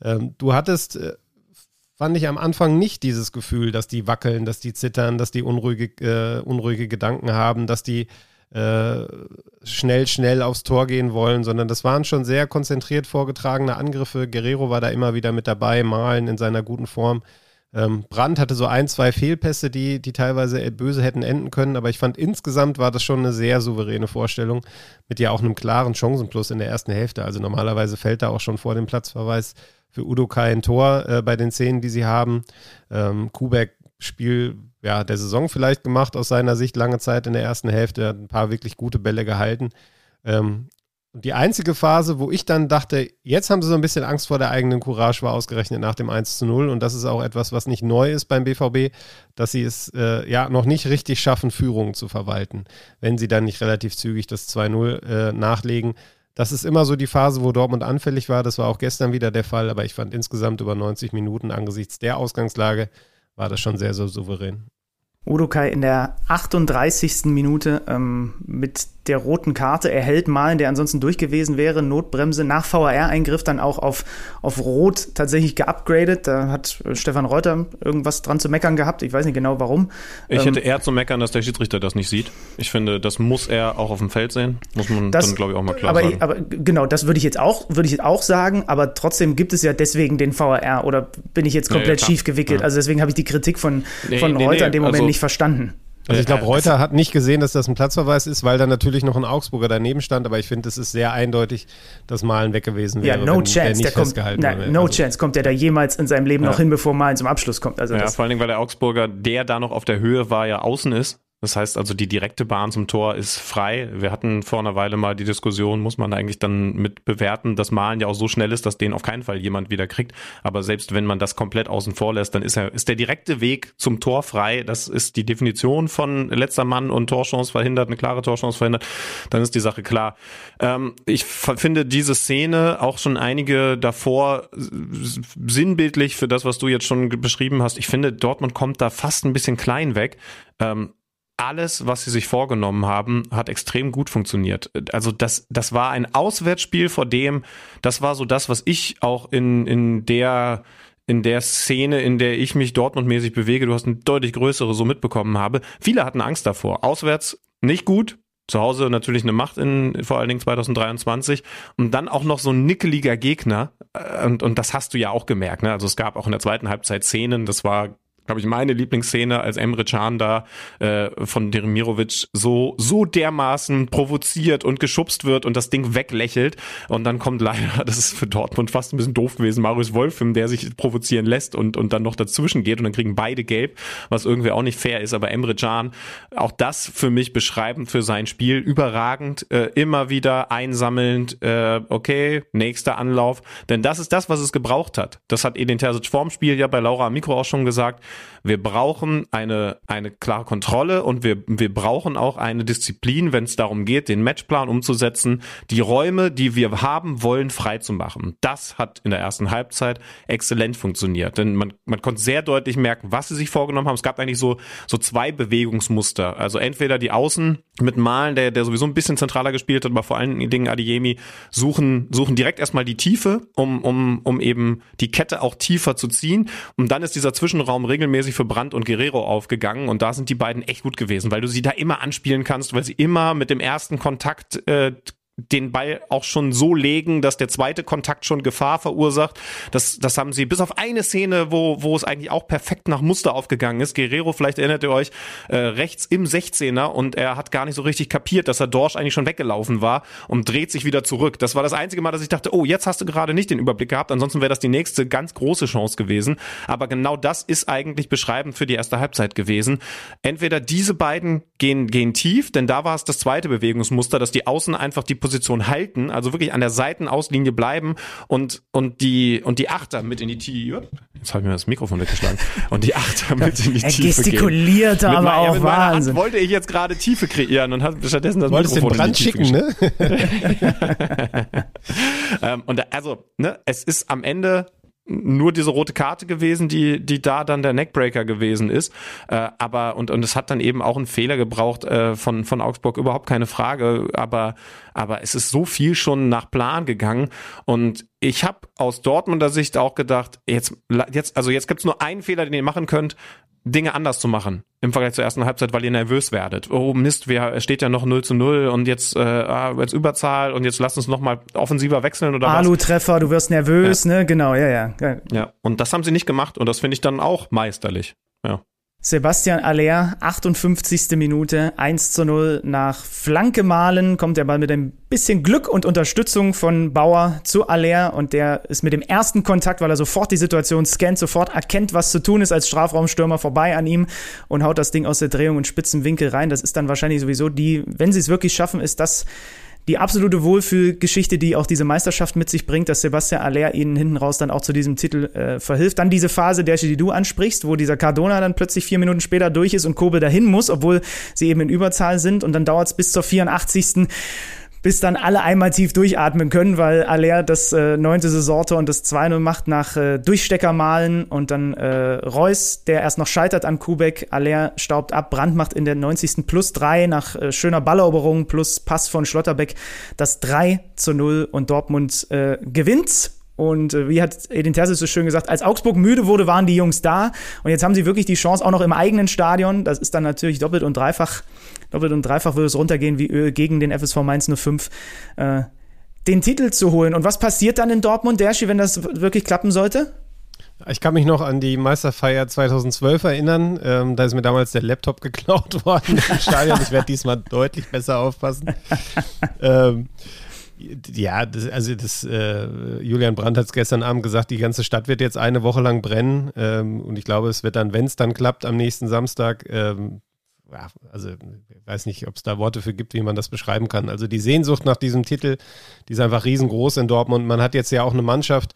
ähm, du hattest, äh, fand ich am Anfang nicht dieses Gefühl, dass die wackeln, dass die zittern, dass die unruhige, äh, unruhige Gedanken haben, dass die äh, schnell, schnell aufs Tor gehen wollen, sondern das waren schon sehr konzentriert vorgetragene Angriffe. Guerrero war da immer wieder mit dabei, Malen in seiner guten Form. Ähm, Brandt hatte so ein, zwei Fehlpässe, die, die teilweise böse hätten enden können, aber ich fand insgesamt war das schon eine sehr souveräne Vorstellung mit ja auch einem klaren Chancenplus in der ersten Hälfte. Also normalerweise fällt da auch schon vor dem Platzverweis für Udo Kai ein Tor äh, bei den Szenen, die sie haben. Ähm, Kubek Spiel ja, der Saison vielleicht gemacht aus seiner Sicht, lange Zeit in der ersten Hälfte, hat ein paar wirklich gute Bälle gehalten. Ähm, die einzige Phase, wo ich dann dachte, jetzt haben sie so ein bisschen Angst vor der eigenen Courage, war ausgerechnet nach dem 1 zu 0. Und das ist auch etwas, was nicht neu ist beim BVB, dass sie es äh, ja noch nicht richtig schaffen, Führungen zu verwalten, wenn sie dann nicht relativ zügig das 2-0 äh, nachlegen. Das ist immer so die Phase, wo Dortmund anfällig war. Das war auch gestern wieder der Fall, aber ich fand insgesamt über 90 Minuten angesichts der Ausgangslage war das schon sehr, sehr souverän. Udokai in der 38. Minute ähm, mit der roten Karte erhält Malen, der ansonsten durch gewesen wäre, Notbremse nach VAR-Eingriff dann auch auf, auf Rot tatsächlich geupgradet. Da hat äh, Stefan Reuter irgendwas dran zu meckern gehabt. Ich weiß nicht genau warum. Ich ähm, hätte eher zu meckern, dass der Schiedsrichter das nicht sieht. Ich finde, das muss er auch auf dem Feld sehen. Muss man das, dann, glaube ich, auch mal klar aber, sagen. Aber genau, das würde ich jetzt auch, würde ich jetzt auch sagen. Aber trotzdem gibt es ja deswegen den VAR oder bin ich jetzt komplett nee, schief gewickelt? Ja. Also deswegen habe ich die Kritik von, nee, von nee, Reuter in dem Moment also, nicht verstanden. Also ich glaube, Reuter hat nicht gesehen, dass das ein Platzverweis ist, weil da natürlich noch ein Augsburger daneben stand, aber ich finde, es ist sehr eindeutig, dass Malen weg gewesen wäre. Ja, no chance. Der kommt, na, no also, chance kommt der da jemals in seinem Leben ja. noch hin, bevor Malen zum Abschluss kommt. Also ja, vor allen Dingen, weil der Augsburger, der da noch auf der Höhe war, ja außen ist. Das heißt also, die direkte Bahn zum Tor ist frei. Wir hatten vor einer Weile mal die Diskussion, muss man eigentlich dann mit bewerten, dass Malen ja auch so schnell ist, dass den auf keinen Fall jemand wieder kriegt. Aber selbst wenn man das komplett außen vor lässt, dann ist er, ist der direkte Weg zum Tor frei. Das ist die Definition von letzter Mann und Torchance verhindert, eine klare Torchance verhindert. Dann ist die Sache klar. Ähm, ich finde diese Szene auch schon einige davor sinnbildlich für das, was du jetzt schon beschrieben hast. Ich finde, Dortmund kommt da fast ein bisschen klein weg. Ähm, alles, was sie sich vorgenommen haben, hat extrem gut funktioniert. Also das, das war ein Auswärtsspiel vor dem, das war so das, was ich auch in, in der in der Szene, in der ich mich Dortmund-mäßig bewege, du hast eine deutlich größere so mitbekommen habe. Viele hatten Angst davor. Auswärts nicht gut, zu Hause natürlich eine Macht in vor allen Dingen 2023 und dann auch noch so ein nickeliger Gegner äh, und, und das hast du ja auch gemerkt. Ne? Also es gab auch in der zweiten Halbzeit Szenen, das war glaube ich, meine Lieblingsszene, als Emre Can da äh, von Derimirovic so, so dermaßen provoziert und geschubst wird und das Ding weglächelt. Und dann kommt leider, <laughs> das ist für Dortmund fast ein bisschen doof gewesen, Marius Wolfim, der sich provozieren lässt und, und dann noch dazwischen geht und dann kriegen beide gelb, was irgendwie auch nicht fair ist. Aber Emre Can, auch das für mich beschreibend für sein Spiel, überragend, äh, immer wieder einsammelnd, äh, okay, nächster Anlauf. Denn das ist das, was es gebraucht hat. Das hat Edin Terzic vorm Spiel ja bei Laura Mikro auch schon gesagt wir brauchen eine, eine klare Kontrolle und wir, wir brauchen auch eine Disziplin, wenn es darum geht, den Matchplan umzusetzen, die Räume, die wir haben wollen, freizumachen. Das hat in der ersten Halbzeit exzellent funktioniert. Denn man, man konnte sehr deutlich merken, was sie sich vorgenommen haben. Es gab eigentlich so, so zwei Bewegungsmuster. Also entweder die Außen mit Malen, der, der sowieso ein bisschen zentraler gespielt hat, aber vor allen Dingen Adeyemi suchen, suchen direkt erstmal die Tiefe, um, um, um eben die Kette auch tiefer zu ziehen. Und dann ist dieser Zwischenraum regelmäßig für Brandt und Guerrero aufgegangen und da sind die beiden echt gut gewesen, weil du sie da immer anspielen kannst, weil sie immer mit dem ersten Kontakt äh, den Ball auch schon so legen, dass der zweite Kontakt schon Gefahr verursacht. Das, das haben sie bis auf eine Szene, wo, wo es eigentlich auch perfekt nach Muster aufgegangen ist. Guerrero, vielleicht erinnert ihr euch, äh, rechts im 16er und er hat gar nicht so richtig kapiert, dass er Dorsch eigentlich schon weggelaufen war und dreht sich wieder zurück. Das war das einzige Mal, dass ich dachte, oh, jetzt hast du gerade nicht den Überblick gehabt. Ansonsten wäre das die nächste ganz große Chance gewesen. Aber genau das ist eigentlich beschreibend für die erste Halbzeit gewesen. Entweder diese beiden gehen, gehen tief, denn da war es das zweite Bewegungsmuster, dass die Außen einfach die Position halten, also wirklich an der Seitenauslinie bleiben und, und die, und die Achter mit in die Tiefe, jetzt habe ich mir das Mikrofon weggeschlagen, und die Achter mit in die er Tiefe gestikuliert gehen. aber mit auch meiner Wahnsinn. Hand wollte ich jetzt gerade Tiefe kreieren und hat stattdessen das Wolltest den Mikrofon in die schicken, ne? <laughs> Ähm, und da, also, ne, es ist am Ende nur diese rote Karte gewesen, die, die da dann der Neckbreaker gewesen ist. Äh, aber und, und es hat dann eben auch einen Fehler gebraucht äh, von, von Augsburg, überhaupt keine Frage. Aber, aber es ist so viel schon nach Plan gegangen. Und ich habe aus Dortmunder Sicht auch gedacht, jetzt, jetzt, also jetzt gibt's nur einen Fehler, den ihr machen könnt. Dinge anders zu machen im Vergleich zur ersten Halbzeit, weil ihr nervös werdet. Oh Mist, wir, es steht ja noch 0 zu 0 und jetzt, äh, ah, jetzt Überzahl und jetzt lasst uns nochmal offensiver wechseln oder was. Alu-Treffer, du wirst nervös, ne? Genau, ja, ja. ja. Ja, und das haben sie nicht gemacht und das finde ich dann auch meisterlich. Ja. Sebastian Aller, 58. Minute, 1 zu 0 nach Flanke malen, kommt der Ball mit ein bisschen Glück und Unterstützung von Bauer zu Aller und der ist mit dem ersten Kontakt, weil er sofort die Situation scannt, sofort erkennt, was zu tun ist als Strafraumstürmer vorbei an ihm und haut das Ding aus der Drehung und spitzen Winkel rein. Das ist dann wahrscheinlich sowieso die, wenn sie es wirklich schaffen, ist das die absolute Wohlfühlgeschichte, die auch diese Meisterschaft mit sich bringt, dass Sebastian Aller ihnen hinten raus dann auch zu diesem Titel äh, verhilft. Dann diese Phase, der die du ansprichst, wo dieser Cardona dann plötzlich vier Minuten später durch ist und Kobel dahin muss, obwohl sie eben in Überzahl sind und dann dauert es bis zur 84 bis dann alle einmal tief durchatmen können, weil Aller das äh, neunte Saisontor und das 2-0 macht nach äh, Durchstecker malen und dann äh, Reus, der erst noch scheitert an Kubek, Aller staubt ab, Brandt macht in der 90. plus 3 nach äh, schöner Balleroberung plus Pass von Schlotterbeck das 3 zu 0 und Dortmund äh, gewinnt und äh, wie hat Edin Terzic so schön gesagt, als Augsburg müde wurde, waren die Jungs da. Und jetzt haben sie wirklich die Chance, auch noch im eigenen Stadion, das ist dann natürlich doppelt und dreifach, doppelt und dreifach würde es runtergehen wie Öl gegen den FSV Mainz 05, äh, den Titel zu holen. Und was passiert dann in Dortmund, Derschi, wenn das wirklich klappen sollte? Ich kann mich noch an die Meisterfeier 2012 erinnern. Ähm, da ist mir damals der Laptop <laughs> geklaut worden im Stadion. Ich werde diesmal deutlich besser aufpassen. <laughs> ähm, ja, das, also das, äh, Julian Brandt hat es gestern Abend gesagt, die ganze Stadt wird jetzt eine Woche lang brennen. Ähm, und ich glaube, es wird dann, wenn es dann klappt, am nächsten Samstag, ähm, ja, also ich weiß nicht, ob es da Worte für gibt, wie man das beschreiben kann. Also die Sehnsucht nach diesem Titel, die ist einfach riesengroß in Dortmund. Man hat jetzt ja auch eine Mannschaft,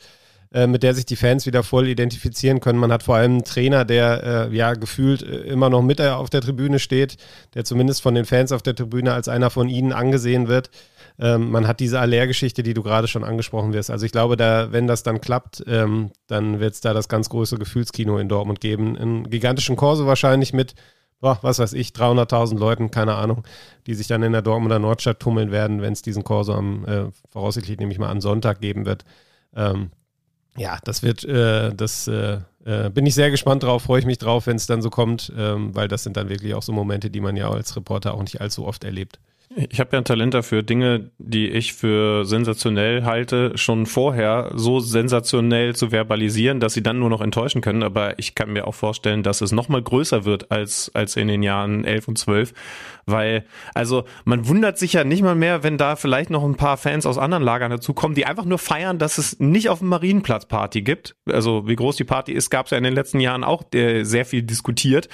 äh, mit der sich die Fans wieder voll identifizieren können. Man hat vor allem einen Trainer, der äh, ja gefühlt äh, immer noch mit auf der Tribüne steht, der zumindest von den Fans auf der Tribüne als einer von ihnen angesehen wird. Ähm, man hat diese Aller-Geschichte, die du gerade schon angesprochen wirst. Also ich glaube, da, wenn das dann klappt, ähm, dann wird es da das ganz große Gefühlskino in Dortmund geben. Einen gigantischen Korso wahrscheinlich mit, boah, was weiß ich, 300.000 Leuten, keine Ahnung, die sich dann in der Dortmunder Nordstadt tummeln werden, wenn es diesen Korso am, äh, voraussichtlich nehme ich mal, am Sonntag geben wird. Ähm, ja, das wird, äh, das äh, äh, bin ich sehr gespannt drauf, freue ich mich drauf, wenn es dann so kommt, ähm, weil das sind dann wirklich auch so Momente, die man ja als Reporter auch nicht allzu oft erlebt. Ich habe ja ein Talent dafür, Dinge, die ich für sensationell halte, schon vorher so sensationell zu verbalisieren, dass sie dann nur noch enttäuschen können. Aber ich kann mir auch vorstellen, dass es noch mal größer wird als, als in den Jahren 11 und 12. Weil, also man wundert sich ja nicht mal mehr, wenn da vielleicht noch ein paar Fans aus anderen Lagern dazukommen, die einfach nur feiern, dass es nicht auf dem Marienplatz Party gibt. Also wie groß die Party ist, gab es ja in den letzten Jahren auch sehr viel diskutiert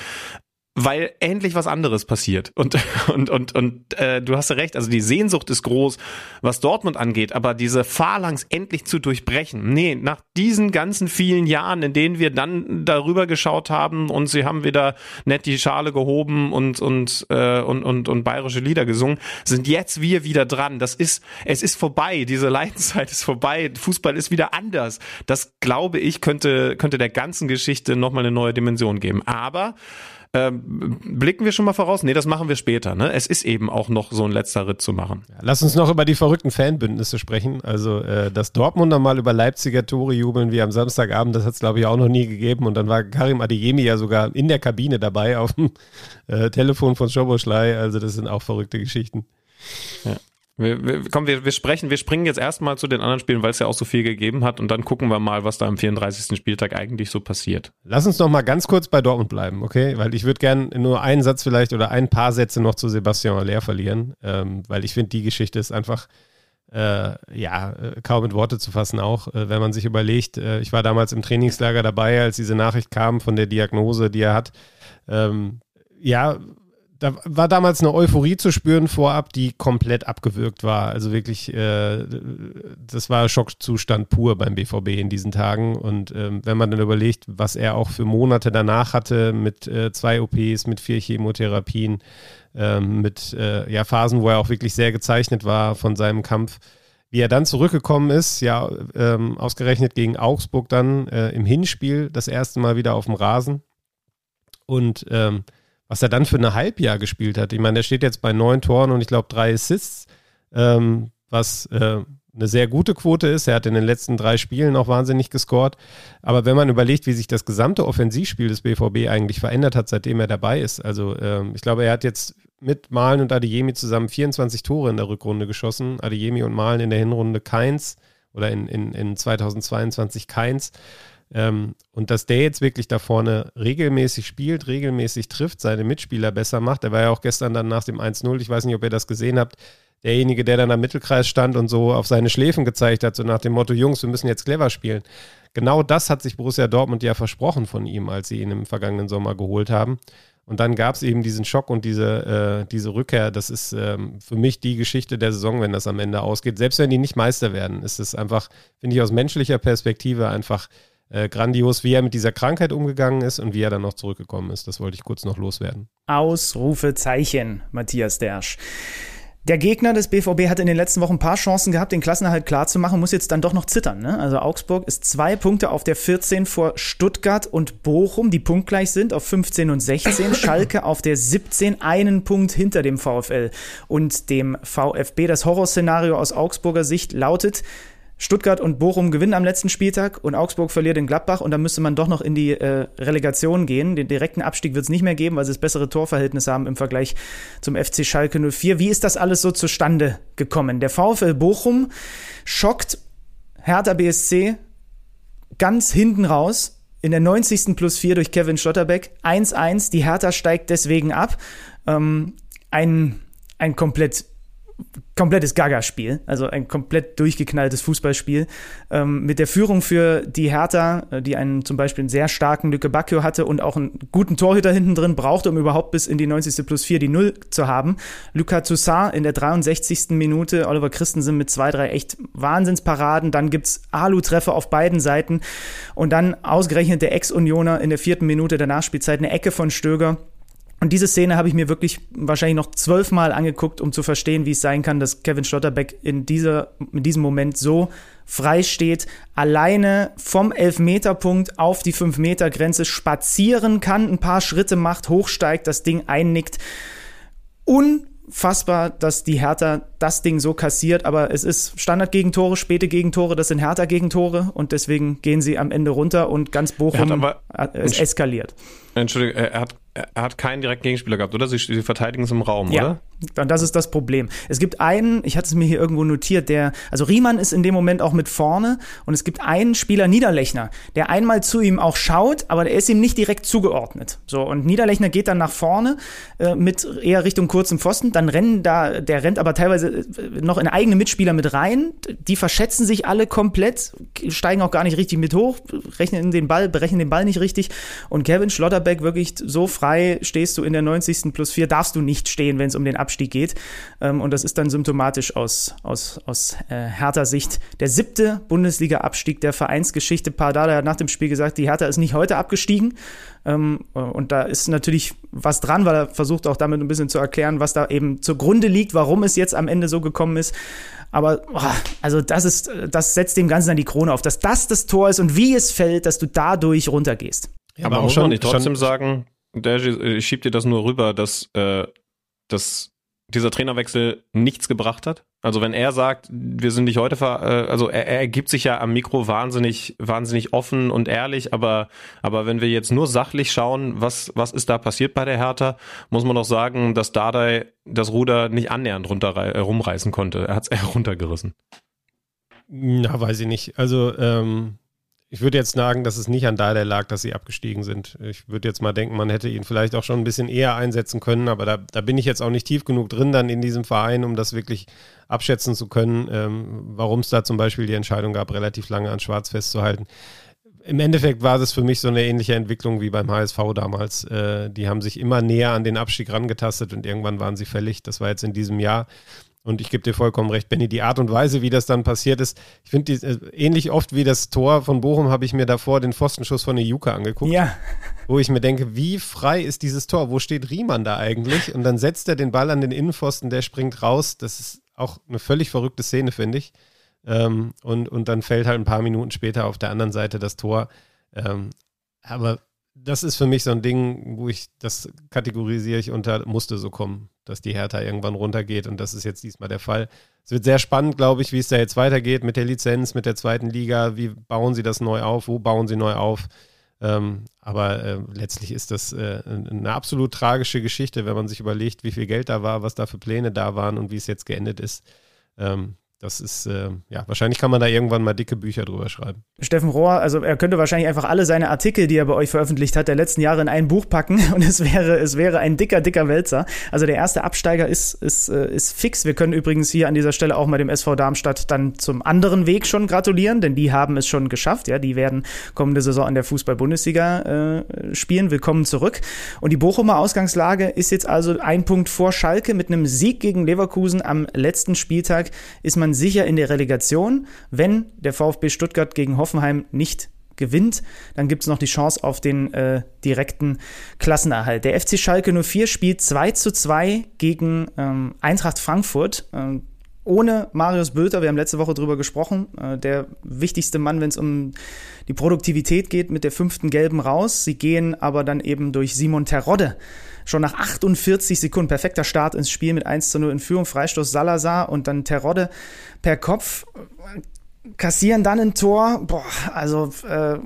weil endlich was anderes passiert. Und, <laughs> und, und, und äh, du hast recht, also die Sehnsucht ist groß, was Dortmund angeht, aber diese Phalanx endlich zu durchbrechen. Nee, nach diesen ganzen vielen Jahren, in denen wir dann darüber geschaut haben und sie haben wieder nett die Schale gehoben und, und, äh, und, und, und bayerische Lieder gesungen, sind jetzt wir wieder dran. Das ist, es ist vorbei, diese Leidenszeit ist vorbei, Fußball ist wieder anders. Das glaube ich, könnte, könnte der ganzen Geschichte nochmal eine neue Dimension geben. Aber Ähm, blicken wir schon mal voraus? Nee, das machen wir später. Ne? Es ist eben auch noch so ein letzter Ritt zu machen. Ja, lass uns noch über die verrückten Fanbündnisse sprechen. Also, äh, dass Dortmunder mal über Leipziger Tore jubeln wie am Samstagabend, das hat es, glaube ich, auch noch nie gegeben. Und dann war Karim Adeyemi ja sogar in der Kabine dabei auf dem äh, Telefon von Schoboschlei. Also, das sind auch verrückte Geschichten. Ja. Wir, wir, komm, wir, wir sprechen, wir springen jetzt erstmal zu den anderen Spielen, weil es ja auch so viel gegeben hat und dann gucken wir mal, was da am 34. Spieltag eigentlich so passiert. Lass uns noch mal ganz kurz bei Dortmund bleiben, okay? Weil ich würde gerne nur einen Satz vielleicht oder ein paar Sätze noch zu Sebastian Aller verlieren, ähm, weil ich finde, die Geschichte ist einfach äh, ja, äh, kaum in Worte zu fassen auch, äh, wenn man sich überlegt, äh, ich war damals im Trainingslager dabei, als diese Nachricht kam von der Diagnose, die er hat. Ähm, ja, da war damals eine Euphorie zu spüren vorab, die komplett abgewürgt war. Also wirklich, äh, das war Schockzustand pur beim BVB in diesen Tagen. Und ähm, wenn man dann überlegt, was er auch für Monate danach hatte, mit äh, zwei OPs, mit vier Chemotherapien, ähm, mit äh, ja, Phasen, wo er auch wirklich sehr gezeichnet war von seinem Kampf, wie er dann zurückgekommen ist, ja, ähm, ausgerechnet gegen Augsburg dann äh, im Hinspiel, das erste Mal wieder auf dem Rasen. Und ähm, was er dann für eine Halbjahr gespielt hat. Ich meine, der steht jetzt bei neun Toren und ich glaube drei Assists, ähm, was äh, eine sehr gute Quote ist. Er hat in den letzten drei Spielen auch wahnsinnig gescored. Aber wenn man überlegt, wie sich das gesamte Offensivspiel des BVB eigentlich verändert hat, seitdem er dabei ist, also ähm, ich glaube, er hat jetzt mit Malen und Adeyemi zusammen 24 Tore in der Rückrunde geschossen. Adeyemi und Malen in der Hinrunde keins oder in, in, in 2022 keins. Ähm, und dass der jetzt wirklich da vorne regelmäßig spielt, regelmäßig trifft, seine Mitspieler besser macht. Der war ja auch gestern dann nach dem 1-0, ich weiß nicht, ob ihr das gesehen habt, derjenige, der dann am Mittelkreis stand und so auf seine Schläfen gezeigt hat, so nach dem Motto, Jungs, wir müssen jetzt clever spielen. Genau das hat sich Borussia Dortmund ja versprochen von ihm, als sie ihn im vergangenen Sommer geholt haben. Und dann gab es eben diesen Schock und diese, äh, diese Rückkehr. Das ist ähm, für mich die Geschichte der Saison, wenn das am Ende ausgeht. Selbst wenn die nicht Meister werden, ist es einfach, finde ich aus menschlicher Perspektive einfach äh, grandios, wie er mit dieser Krankheit umgegangen ist und wie er dann noch zurückgekommen ist. Das wollte ich kurz noch loswerden. Ausrufezeichen, Matthias Dersch. Der Gegner des BVB hat in den letzten Wochen ein paar Chancen gehabt, den Klassenerhalt klarzumachen, muss jetzt dann doch noch zittern. Ne? Also Augsburg ist zwei Punkte auf der 14 vor Stuttgart und Bochum, die punktgleich sind auf 15 und 16. Schalke auf der 17, einen Punkt hinter dem VfL und dem VfB. Das Horrorszenario aus Augsburger Sicht lautet, Stuttgart und Bochum gewinnen am letzten Spieltag und Augsburg verliert in Gladbach und dann müsste man doch noch in die äh, Relegation gehen. Den direkten Abstieg wird es nicht mehr geben, weil sie das bessere Torverhältnis haben im Vergleich zum FC Schalke 04. Wie ist das alles so zustande gekommen? Der VfL Bochum schockt Hertha BSC ganz hinten raus in der 90. plus 4 durch Kevin Schlotterbeck. 1-1, die Hertha steigt deswegen ab. Ähm, ein, ein komplett komplettes Gaga-Spiel, also ein komplett durchgeknalltes Fußballspiel. Ähm, mit der Führung für die Hertha, äh, die einen zum Beispiel einen sehr starken Lücke Bacchio hatte und auch einen guten Torhüter hinten drin brauchte, um überhaupt bis in die 90. plus 4 die Null zu haben. Luca Toussaint in der 63. Minute, Oliver Christensen mit zwei, drei echt Wahnsinnsparaden. Dann gibt's Alu-Treffer auf beiden Seiten und dann ausgerechnet der Ex-Unioner in der vierten Minute der Nachspielzeit eine Ecke von Stöger und diese Szene habe ich mir wirklich wahrscheinlich noch zwölfmal angeguckt, um zu verstehen, wie es sein kann, dass Kevin Schlotterbeck in, dieser, in diesem Moment so frei steht, alleine vom Elfmeterpunkt auf die Fünf-Meter-Grenze spazieren kann, ein paar Schritte macht, hochsteigt, das Ding einnickt. Unfassbar, dass die Hertha das Ding so kassiert, aber es ist Standard-Gegentore, späte Gegentore, das sind Hertha-Gegentore und deswegen gehen sie am Ende runter und ganz Bochum es eskaliert. Entschuldigung, er hat er hat keinen direkten Gegenspieler gehabt, oder? Sie, sie verteidigen es im Raum, ja. oder? Und das ist das Problem. Es gibt einen, ich hatte es mir hier irgendwo notiert, der, also Riemann ist in dem Moment auch mit vorne und es gibt einen Spieler, Niederlechner, der einmal zu ihm auch schaut, aber der ist ihm nicht direkt zugeordnet. So, und Niederlechner geht dann nach vorne äh, mit eher Richtung kurzen Pfosten, dann rennen da, der rennt aber teilweise äh, noch in eigene Mitspieler mit rein, die verschätzen sich alle komplett, steigen auch gar nicht richtig mit hoch, rechnen den Ball, berechnen den Ball nicht richtig und Kevin Schlotterbeck wirklich so frei stehst du in der 90. plus 4, darfst du nicht stehen, wenn es um den Abstieg geht. Ähm, und das ist dann symptomatisch aus, aus, aus äh, Hertha Sicht. Der siebte Bundesliga-Abstieg der Vereinsgeschichte. Pardada hat nach dem Spiel gesagt, die Hertha ist nicht heute abgestiegen. Ähm, und da ist natürlich was dran, weil er versucht auch damit ein bisschen zu erklären, was da eben zugrunde liegt, warum es jetzt am Ende so gekommen ist. Aber oh, also das ist, das setzt dem Ganzen an die Krone auf, dass das das Tor ist und wie es fällt, dass du dadurch runtergehst. Ja, aber, aber muss schon, man nicht trotzdem sagen, ich schieb dir das nur rüber, dass, äh, dass dieser Trainerwechsel nichts gebracht hat? Also wenn er sagt, wir sind nicht heute, ver äh, also er, er gibt sich ja am Mikro wahnsinnig, wahnsinnig offen und ehrlich, aber, aber wenn wir jetzt nur sachlich schauen, was, was ist da passiert bei der Hertha, muss man doch sagen, dass Dardai das Ruder nicht annähernd runter, äh, rumreißen konnte. Er hat es <laughs> eher runtergerissen. Na, weiß ich nicht. Also ähm, ich würde jetzt sagen, dass es nicht an Dardai lag, dass sie abgestiegen sind. Ich würde jetzt mal denken, man hätte ihn vielleicht auch schon ein bisschen eher einsetzen können, aber da, da bin ich jetzt auch nicht tief genug drin dann in diesem Verein, um das wirklich abschätzen zu können, ähm, warum es da zum Beispiel die Entscheidung gab, relativ lange an Schwarz festzuhalten. Im Endeffekt war das für mich so eine ähnliche Entwicklung wie beim HSV damals. Äh, die haben sich immer näher an den Abstieg rangetastet und irgendwann waren sie fällig. Das war jetzt in diesem Jahr. Und ich gebe dir vollkommen recht, Benny, die Art und Weise, wie das dann passiert ist, ich finde, äh, ähnlich oft wie das Tor von Bochum habe ich mir davor den Pfostenschuss von Juka angeguckt. Ja. Wo ich mir denke, wie frei ist dieses Tor? Wo steht Riemann da eigentlich? Und dann setzt er den Ball an den Innenpfosten, der springt raus. Das ist auch eine völlig verrückte Szene, finde ich. Ähm, und, und dann fällt halt ein paar Minuten später auf der anderen Seite das Tor. Ähm, aber das ist für mich so ein Ding, wo ich, das kategorisiere ich unter, musste so kommen, dass die Hertha irgendwann runtergeht und das ist jetzt diesmal der Fall. Es wird sehr spannend, glaube ich, wie es da jetzt weitergeht mit der Lizenz, mit der zweiten Liga, wie bauen sie das neu auf, wo bauen sie neu auf. Ähm, aber äh, letztlich ist das äh, eine absolut tragische Geschichte, wenn man sich überlegt, wie viel Geld da war, was da für Pläne da waren und wie es jetzt geendet ist. Ähm, das ist, äh, ja, wahrscheinlich kann man da irgendwann mal dicke Bücher drüber schreiben. Steffen Rohr, also er könnte wahrscheinlich einfach alle seine Artikel, die er bei euch veröffentlicht hat, der letzten Jahre in ein Buch packen <laughs> und es wäre, es wäre ein dicker, dicker Wälzer. Also der erste Absteiger ist, ist, äh, ist fix. Wir können übrigens hier an dieser Stelle auch mal dem SV Darmstadt dann zum anderen Weg schon gratulieren, denn die haben es schon geschafft. Ja, die werden kommende Saison in der Fußball-Bundesliga äh, spielen. Willkommen zurück. Und die Bochumer Ausgangslage ist jetzt also ein Punkt vor Schalke mit einem Sieg gegen Leverkusen am letzten Spieltag ist man sicher in der Relegation. Wenn der VfB Stuttgart gegen Hoffenheim nicht gewinnt, dann gibt es noch die Chance auf den äh, direkten Klassenerhalt. Der FC Schalke 04 spielt 2 zu 2 gegen ähm, Eintracht Frankfurt. Ähm, ohne Marius Bülter, wir haben letzte Woche drüber gesprochen, äh, der wichtigste Mann, wenn es um die Produktivität geht, mit der fünften Gelben raus. Sie gehen aber dann eben durch Simon Terodde schon nach 48 Sekunden, perfekter Start ins Spiel mit 1 zu 0 in Führung, Freistoß Salazar und dann Terodde per Kopf, kassieren dann ein Tor. Boah, also äh,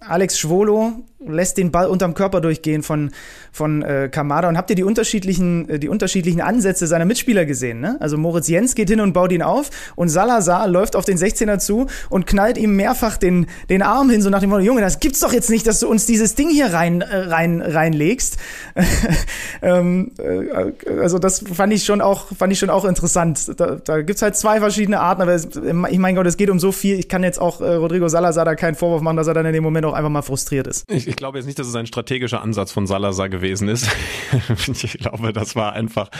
Alex Schwolo lässt den Ball unterm Körper durchgehen von, von äh, Kamada. Und habt ihr die unterschiedlichen, äh, die unterschiedlichen Ansätze seiner Mitspieler gesehen? Ne? Also Moritz Jens geht hin und baut ihn auf und Salazar läuft auf den 16er zu und knallt ihm mehrfach den, den Arm hin, so nach dem Motto, Junge, das gibt's doch jetzt nicht, dass du uns dieses Ding hier rein, äh, rein, reinlegst. <laughs> ähm, äh, also das fand ich schon auch, fand ich schon auch interessant. Da, da gibt's halt zwei verschiedene Arten, aber es, ich mein Gott, es geht um so viel. Ich kann jetzt auch äh, Rodrigo Salazar da keinen Vorwurf machen, dass er dann in dem Moment auch einfach mal frustriert ist. Ich, ich glaube jetzt nicht, dass es ein strategischer Ansatz von Salazar gewesen ist. <laughs> ich glaube, das war einfach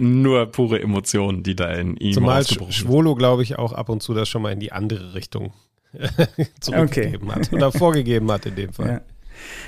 nur pure Emotionen, die da in ihm Zumal Schwolo, glaube ich, auch ab und zu das schon mal in die andere Richtung <laughs> zurückgegeben okay. hat oder vorgegeben hat in dem Fall.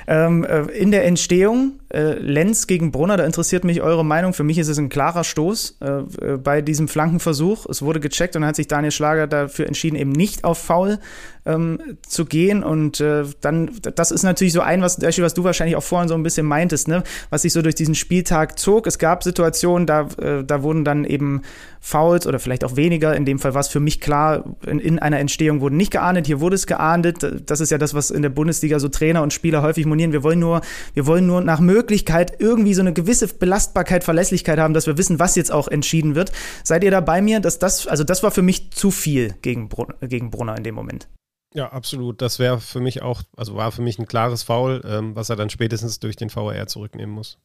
Ja. Ähm, äh, in der Entstehung, äh, Lenz gegen Brunner, da interessiert mich eure Meinung. Für mich ist es ein klarer Stoß äh, äh, bei diesem Flankenversuch. Es wurde gecheckt und dann hat sich Daniel Schlager dafür entschieden, eben nicht auf Foul ähm, zu gehen. Und äh, dann, das ist natürlich so ein, was, was du wahrscheinlich auch vorhin so ein bisschen meintest, ne? was sich so durch diesen Spieltag zog. Es gab Situationen, da, äh, da wurden dann eben Fouls oder vielleicht auch weniger. In dem Fall war es für mich klar, in, in einer Entstehung wurden nicht geahndet, hier wurde es geahndet. Das ist ja das, was in der Bundesliga so Trainer und Spieler häufig monieren. Wir wollen nur, wir wollen nur nach Möglichkeit irgendwie so eine gewisse Belastbarkeit, Verlässlichkeit haben, dass wir wissen, was jetzt auch entschieden wird. Seid ihr da bei mir, dass das, also das war für mich zu viel gegen, Brun gegen Brunner in dem Moment? Ja, absolut. Das wäre für mich auch, also war für mich ein klares Foul, ähm, was er dann spätestens durch den VR zurücknehmen muss.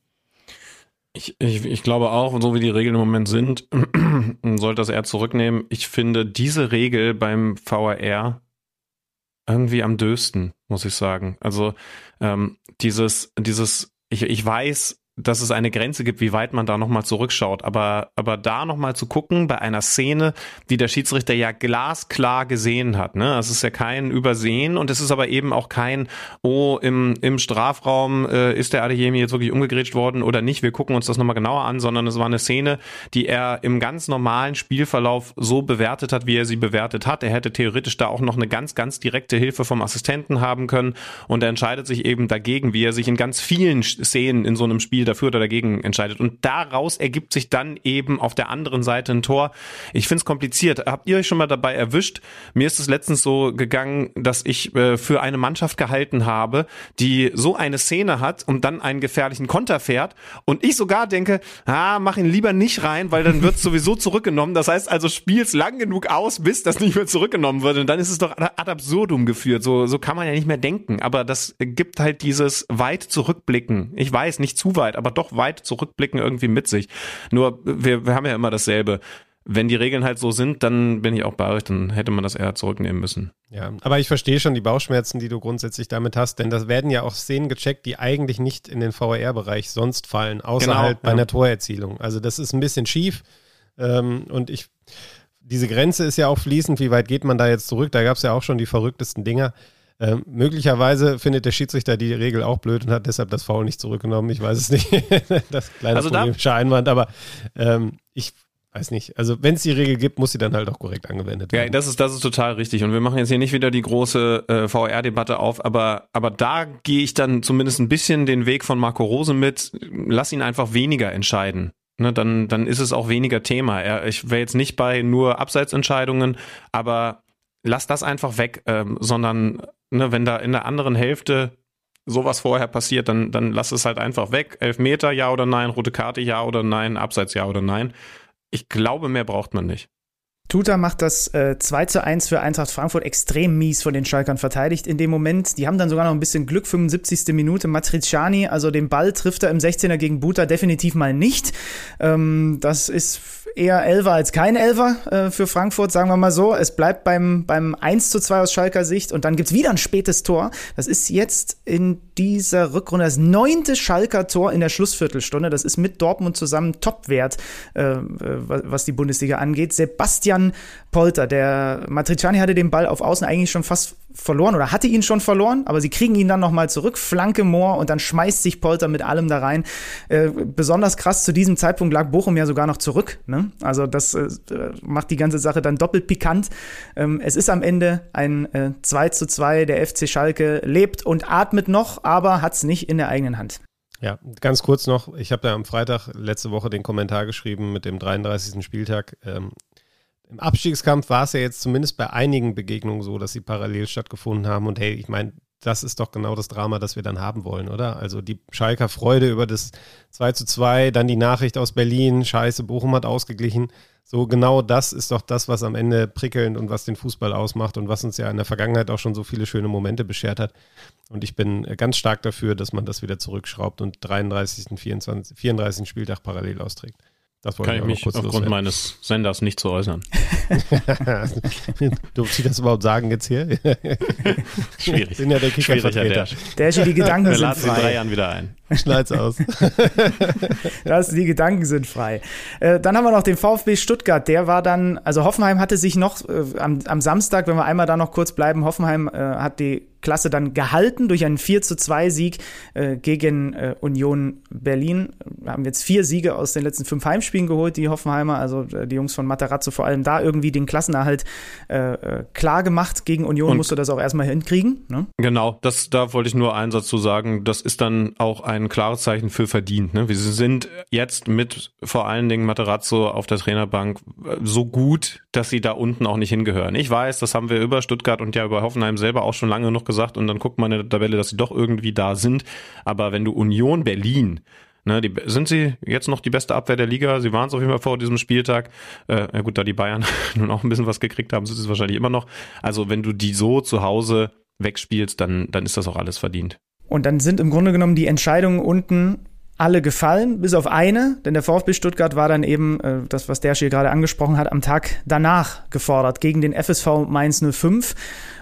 Ich, ich, ich glaube auch, so wie die Regeln im Moment sind, <clears throat> sollte das er zurücknehmen. Ich finde diese Regel beim VAR irgendwie am dösten, muss ich sagen. Also ähm, dieses, dieses, ich, ich weiß, dass es eine Grenze gibt, wie weit man da nochmal zurückschaut. Aber, aber da nochmal zu gucken bei einer Szene, die der Schiedsrichter ja glasklar gesehen hat. Ne? Es ist ja kein Übersehen und es ist aber eben auch kein, oh, im, im Strafraum äh, ist der Adeyemi jetzt wirklich umgegrätscht worden oder nicht. Wir gucken uns das nochmal genauer an, sondern es war eine Szene, die er im ganz normalen Spielverlauf so bewertet hat, wie er sie bewertet hat. Er hätte theoretisch da auch noch eine ganz, ganz direkte Hilfe vom Assistenten haben können und er entscheidet sich eben dagegen, wie er sich in ganz vielen Szenen in so einem Spiel dafür oder dagegen entscheidet. Und daraus ergibt sich dann eben auf der anderen Seite ein Tor. Ich finde es kompliziert. Habt ihr euch schon mal dabei erwischt? Mir ist es letztens so gegangen, dass ich äh, für eine Mannschaft gehalten habe, die so eine Szene hat und dann einen gefährlichen Konter fährt und ich sogar denke, ah, mach ihn lieber nicht rein, weil dann wird <laughs> sowieso zurückgenommen. Das heißt also, spiel's lang genug aus, bis das nicht mehr zurückgenommen wird. Und dann ist es doch ad absurdum geführt. So, so kann man ja nicht mehr denken. Aber das gibt halt dieses weit zurückblicken. Ich weiß, nicht zu weit, aber doch weit zurückblicken irgendwie mit sich. Nur wir, wir haben ja immer dasselbe. Wenn die Regeln halt so sind, dann bin ich auch bei euch, dann hätte man das eher zurücknehmen müssen. Ja, aber ich verstehe schon die Bauchschmerzen, die du grundsätzlich damit hast, denn das werden ja auch Szenen gecheckt, die eigentlich nicht in den VR-Bereich sonst fallen, außer genau, halt bei ja. einer Torerzielung. Also das ist ein bisschen schief ähm, und ich, diese Grenze ist ja auch fließend, wie weit geht man da jetzt zurück? Da gab es ja auch schon die verrücktesten Dinger. Ähm, möglicherweise findet der Schiedsrichter die Regel auch blöd und hat deshalb das Foul nicht zurückgenommen. Ich weiß es nicht. <laughs> das kleine also problemische Einwand, aber ähm, ich weiß nicht. Also wenn es die Regel gibt, muss sie dann halt auch korrekt angewendet werden. Ja, das ist das ist total richtig. Und wir machen jetzt hier nicht wieder die große äh, VR-Debatte auf, aber aber da gehe ich dann zumindest ein bisschen den Weg von Marco Rose mit. Lass ihn einfach weniger entscheiden. Ne, dann, dann ist es auch weniger Thema. Er, ich wäre jetzt nicht bei nur Abseitsentscheidungen, aber lass das einfach weg, ähm, sondern ne, wenn da in der anderen Hälfte sowas vorher passiert, dann, dann lass es halt einfach weg. Elfmeter, ja oder nein, rote Karte, ja oder nein, Abseits, ja oder nein. Ich glaube, mehr braucht man nicht. Tuta macht das äh, 2 zu 1 für Eintracht Frankfurt extrem mies von den Schalkern verteidigt in dem Moment. Die haben dann sogar noch ein bisschen Glück, 75. Minute. Matriciani, also den Ball trifft er im 16er gegen Buta definitiv mal nicht. Ähm, das ist eher Elfer als kein Elfer äh, für Frankfurt, sagen wir mal so. Es bleibt beim, beim 1 zu 2 aus Schalker Sicht und dann gibt's wieder ein spätes Tor. Das ist jetzt in dieser Rückrunde das neunte Schalker Tor in der Schlussviertelstunde. Das ist mit Dortmund zusammen Topwert, äh, was die Bundesliga angeht. Sebastian Polter, der Matriciani hatte den Ball auf Außen eigentlich schon fast verloren oder hatte ihn schon verloren, aber sie kriegen ihn dann nochmal zurück, Flanke Moor und dann schmeißt sich Polter mit allem da rein. Äh, besonders krass, zu diesem Zeitpunkt lag Bochum ja sogar noch zurück. Ne? Also das äh, macht die ganze Sache dann doppelt pikant. Ähm, es ist am Ende ein äh, 2 zu 2, der FC Schalke lebt und atmet noch, aber hat es nicht in der eigenen Hand. Ja, ganz kurz noch, ich habe da am Freitag letzte Woche den Kommentar geschrieben mit dem 33. Spieltag. Ähm, im Abstiegskampf war es ja jetzt zumindest bei einigen Begegnungen so, dass sie parallel stattgefunden haben. Und hey, ich meine, das ist doch genau das Drama, das wir dann haben wollen, oder? Also die Schalker Freude über das 2 zu 2, dann die Nachricht aus Berlin, scheiße, Bochum hat ausgeglichen. So genau das ist doch das, was am Ende prickelnd und was den Fußball ausmacht und was uns ja in der Vergangenheit auch schon so viele schöne Momente beschert hat. Und ich bin ganz stark dafür, dass man das wieder zurückschraubt und 33., 24, 34. Spieltag parallel austrägt. Das Kann ich, mich aufgrund loswerden. meines Senders nicht zu äußern. <laughs> Durfte ich das überhaupt sagen jetzt hier? <laughs> Schwierig. Ich bin ja der Kicker-Vertreter. Der, der die Gedanken Wir sind frei. in drei Jahren wieder ein. Schneid's aus. <laughs> das, die Gedanken sind frei. Äh, dann haben wir noch den VfB Stuttgart. Der war dann, also Hoffenheim hatte sich noch äh, am, am Samstag, wenn wir einmal da noch kurz bleiben, Hoffenheim äh, hat die Klasse dann gehalten durch einen 4 zu 2 Sieg äh, gegen äh, Union Berlin. Wir haben jetzt vier Siege aus den letzten fünf Heimspielen geholt, die Hoffenheimer, also äh, die Jungs von Matarazzo vor allem da irgendwie den Klassenerhalt klar gemacht. Gegen Union Und musst du das auch erstmal hinkriegen. Ne? Genau, das, da wollte ich nur einen Satz zu sagen. Das ist dann auch ein klares Zeichen für verdient. Ne? Wir sind jetzt mit vor allen Dingen Matarazzo auf der Trainerbank äh, so gut, dass sie da unten auch nicht hingehören. Ich weiß, das haben wir über Stuttgart und ja über Hoffenheim selber auch schon lange genug gesagt gesagt und dann guckt man in der Tabelle, dass sie doch irgendwie da sind. Aber wenn du Union Berlin Ne, die, sind sie jetzt noch die beste Abwehr der Liga? Sie waren es auf jeden Fall vor diesem Spieltag. Äh, ja gut, da die Bayern <laughs> nun auch ein bisschen was gekriegt haben, sind sie es wahrscheinlich immer noch. Also wenn du die so zu Hause wegspielst, dann, dann ist das auch alles verdient. Und dann sind im Grunde genommen die Entscheidungen unten alle gefallen, bis auf eine, denn der VfB Stuttgart war dann eben, äh, das, was der hier gerade angesprochen hat, am Tag danach gefordert gegen den FSV Mainz 05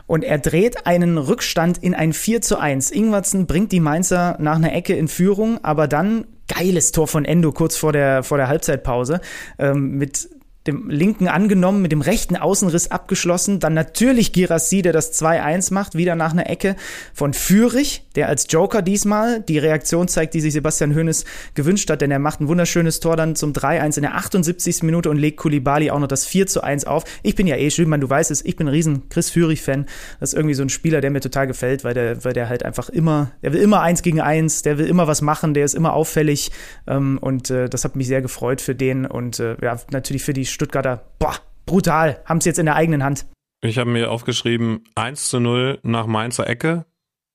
und er dreht einen Rückstand in ein 4 zu 1. Ingwertsen bringt die Mainzer nach einer Ecke in Führung, aber dann geiles Tor von Endo kurz vor der, vor der Halbzeitpause ähm, mit dem linken angenommen, mit dem rechten Außenriss abgeschlossen. Dann natürlich Girassi, der das 2-1 macht, wieder nach einer Ecke von Fürich, der als Joker diesmal die Reaktion zeigt, die sich Sebastian Hoeneß gewünscht hat, denn er macht ein wunderschönes Tor dann zum 3-1 in der 78. Minute und legt Kulibali auch noch das 4-1 auf. Ich bin ja eh, Schülmann, du weißt es, ich bin ein riesen Chris Fürich-Fan. Das ist irgendwie so ein Spieler, der mir total gefällt, weil der, weil der halt einfach immer, der will immer eins gegen eins, der will immer was machen, der ist immer auffällig ähm, und äh, das hat mich sehr gefreut für den und äh, ja, natürlich für die Stuttgarter, boah, brutal, haben es jetzt in der eigenen Hand. Ich habe mir aufgeschrieben, 1 zu 0 nach Mainzer Ecke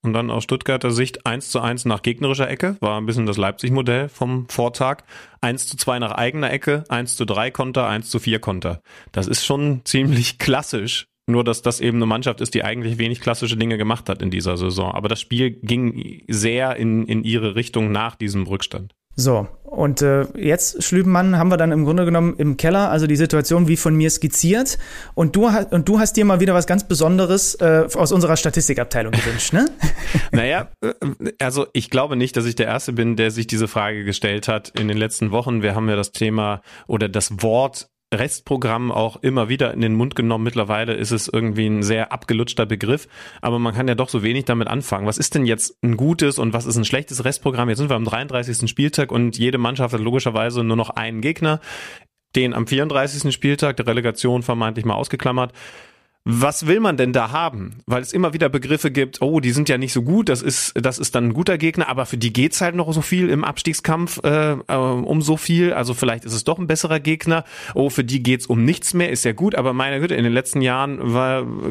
und dann aus Stuttgarter Sicht 1 zu 1 nach gegnerischer Ecke, war ein bisschen das Leipzig-Modell vom Vortag. 1 zu 2 nach eigener Ecke, 1 zu 3 Konter, 1 zu 4 Konter. Das ist schon <laughs> ziemlich klassisch. Nur, dass das eben eine Mannschaft ist, die eigentlich wenig klassische Dinge gemacht hat in dieser Saison. Aber das Spiel ging sehr in, in ihre Richtung nach diesem Rückstand. So, und äh, jetzt, Schlübenmann, haben wir dann im Grunde genommen im Keller, also die Situation wie von mir skizziert. Und du, und du hast dir mal wieder was ganz Besonderes äh, aus unserer Statistikabteilung gewünscht, ne? <laughs> naja, äh, also ich glaube nicht, dass ich der Erste bin, der sich diese Frage gestellt hat in den letzten Wochen. Wir haben ja das Thema oder das Wort Restprogramm auch immer wieder in den Mund genommen. Mittlerweile ist es irgendwie ein sehr abgelutschter Begriff, aber man kann ja doch so wenig damit anfangen. Was ist denn jetzt ein gutes und was ist ein schlechtes Restprogramm? Jetzt sind wir am 33. Spieltag und jede Mannschaft hat logischerweise nur noch einen Gegner, den am 34. Spieltag der Relegation vermeintlich mal ausgeklammert was will man denn da haben? Weil es immer wieder Begriffe gibt, oh, die sind ja nicht so gut, das ist, das ist dann ein guter Gegner, aber für die geht's halt noch so viel im Abstiegskampf äh, äh, um so viel. Also vielleicht ist es doch ein besserer Gegner. Oh, für die geht's um nichts mehr, ist ja gut, aber meine Güte, in den letzten Jahren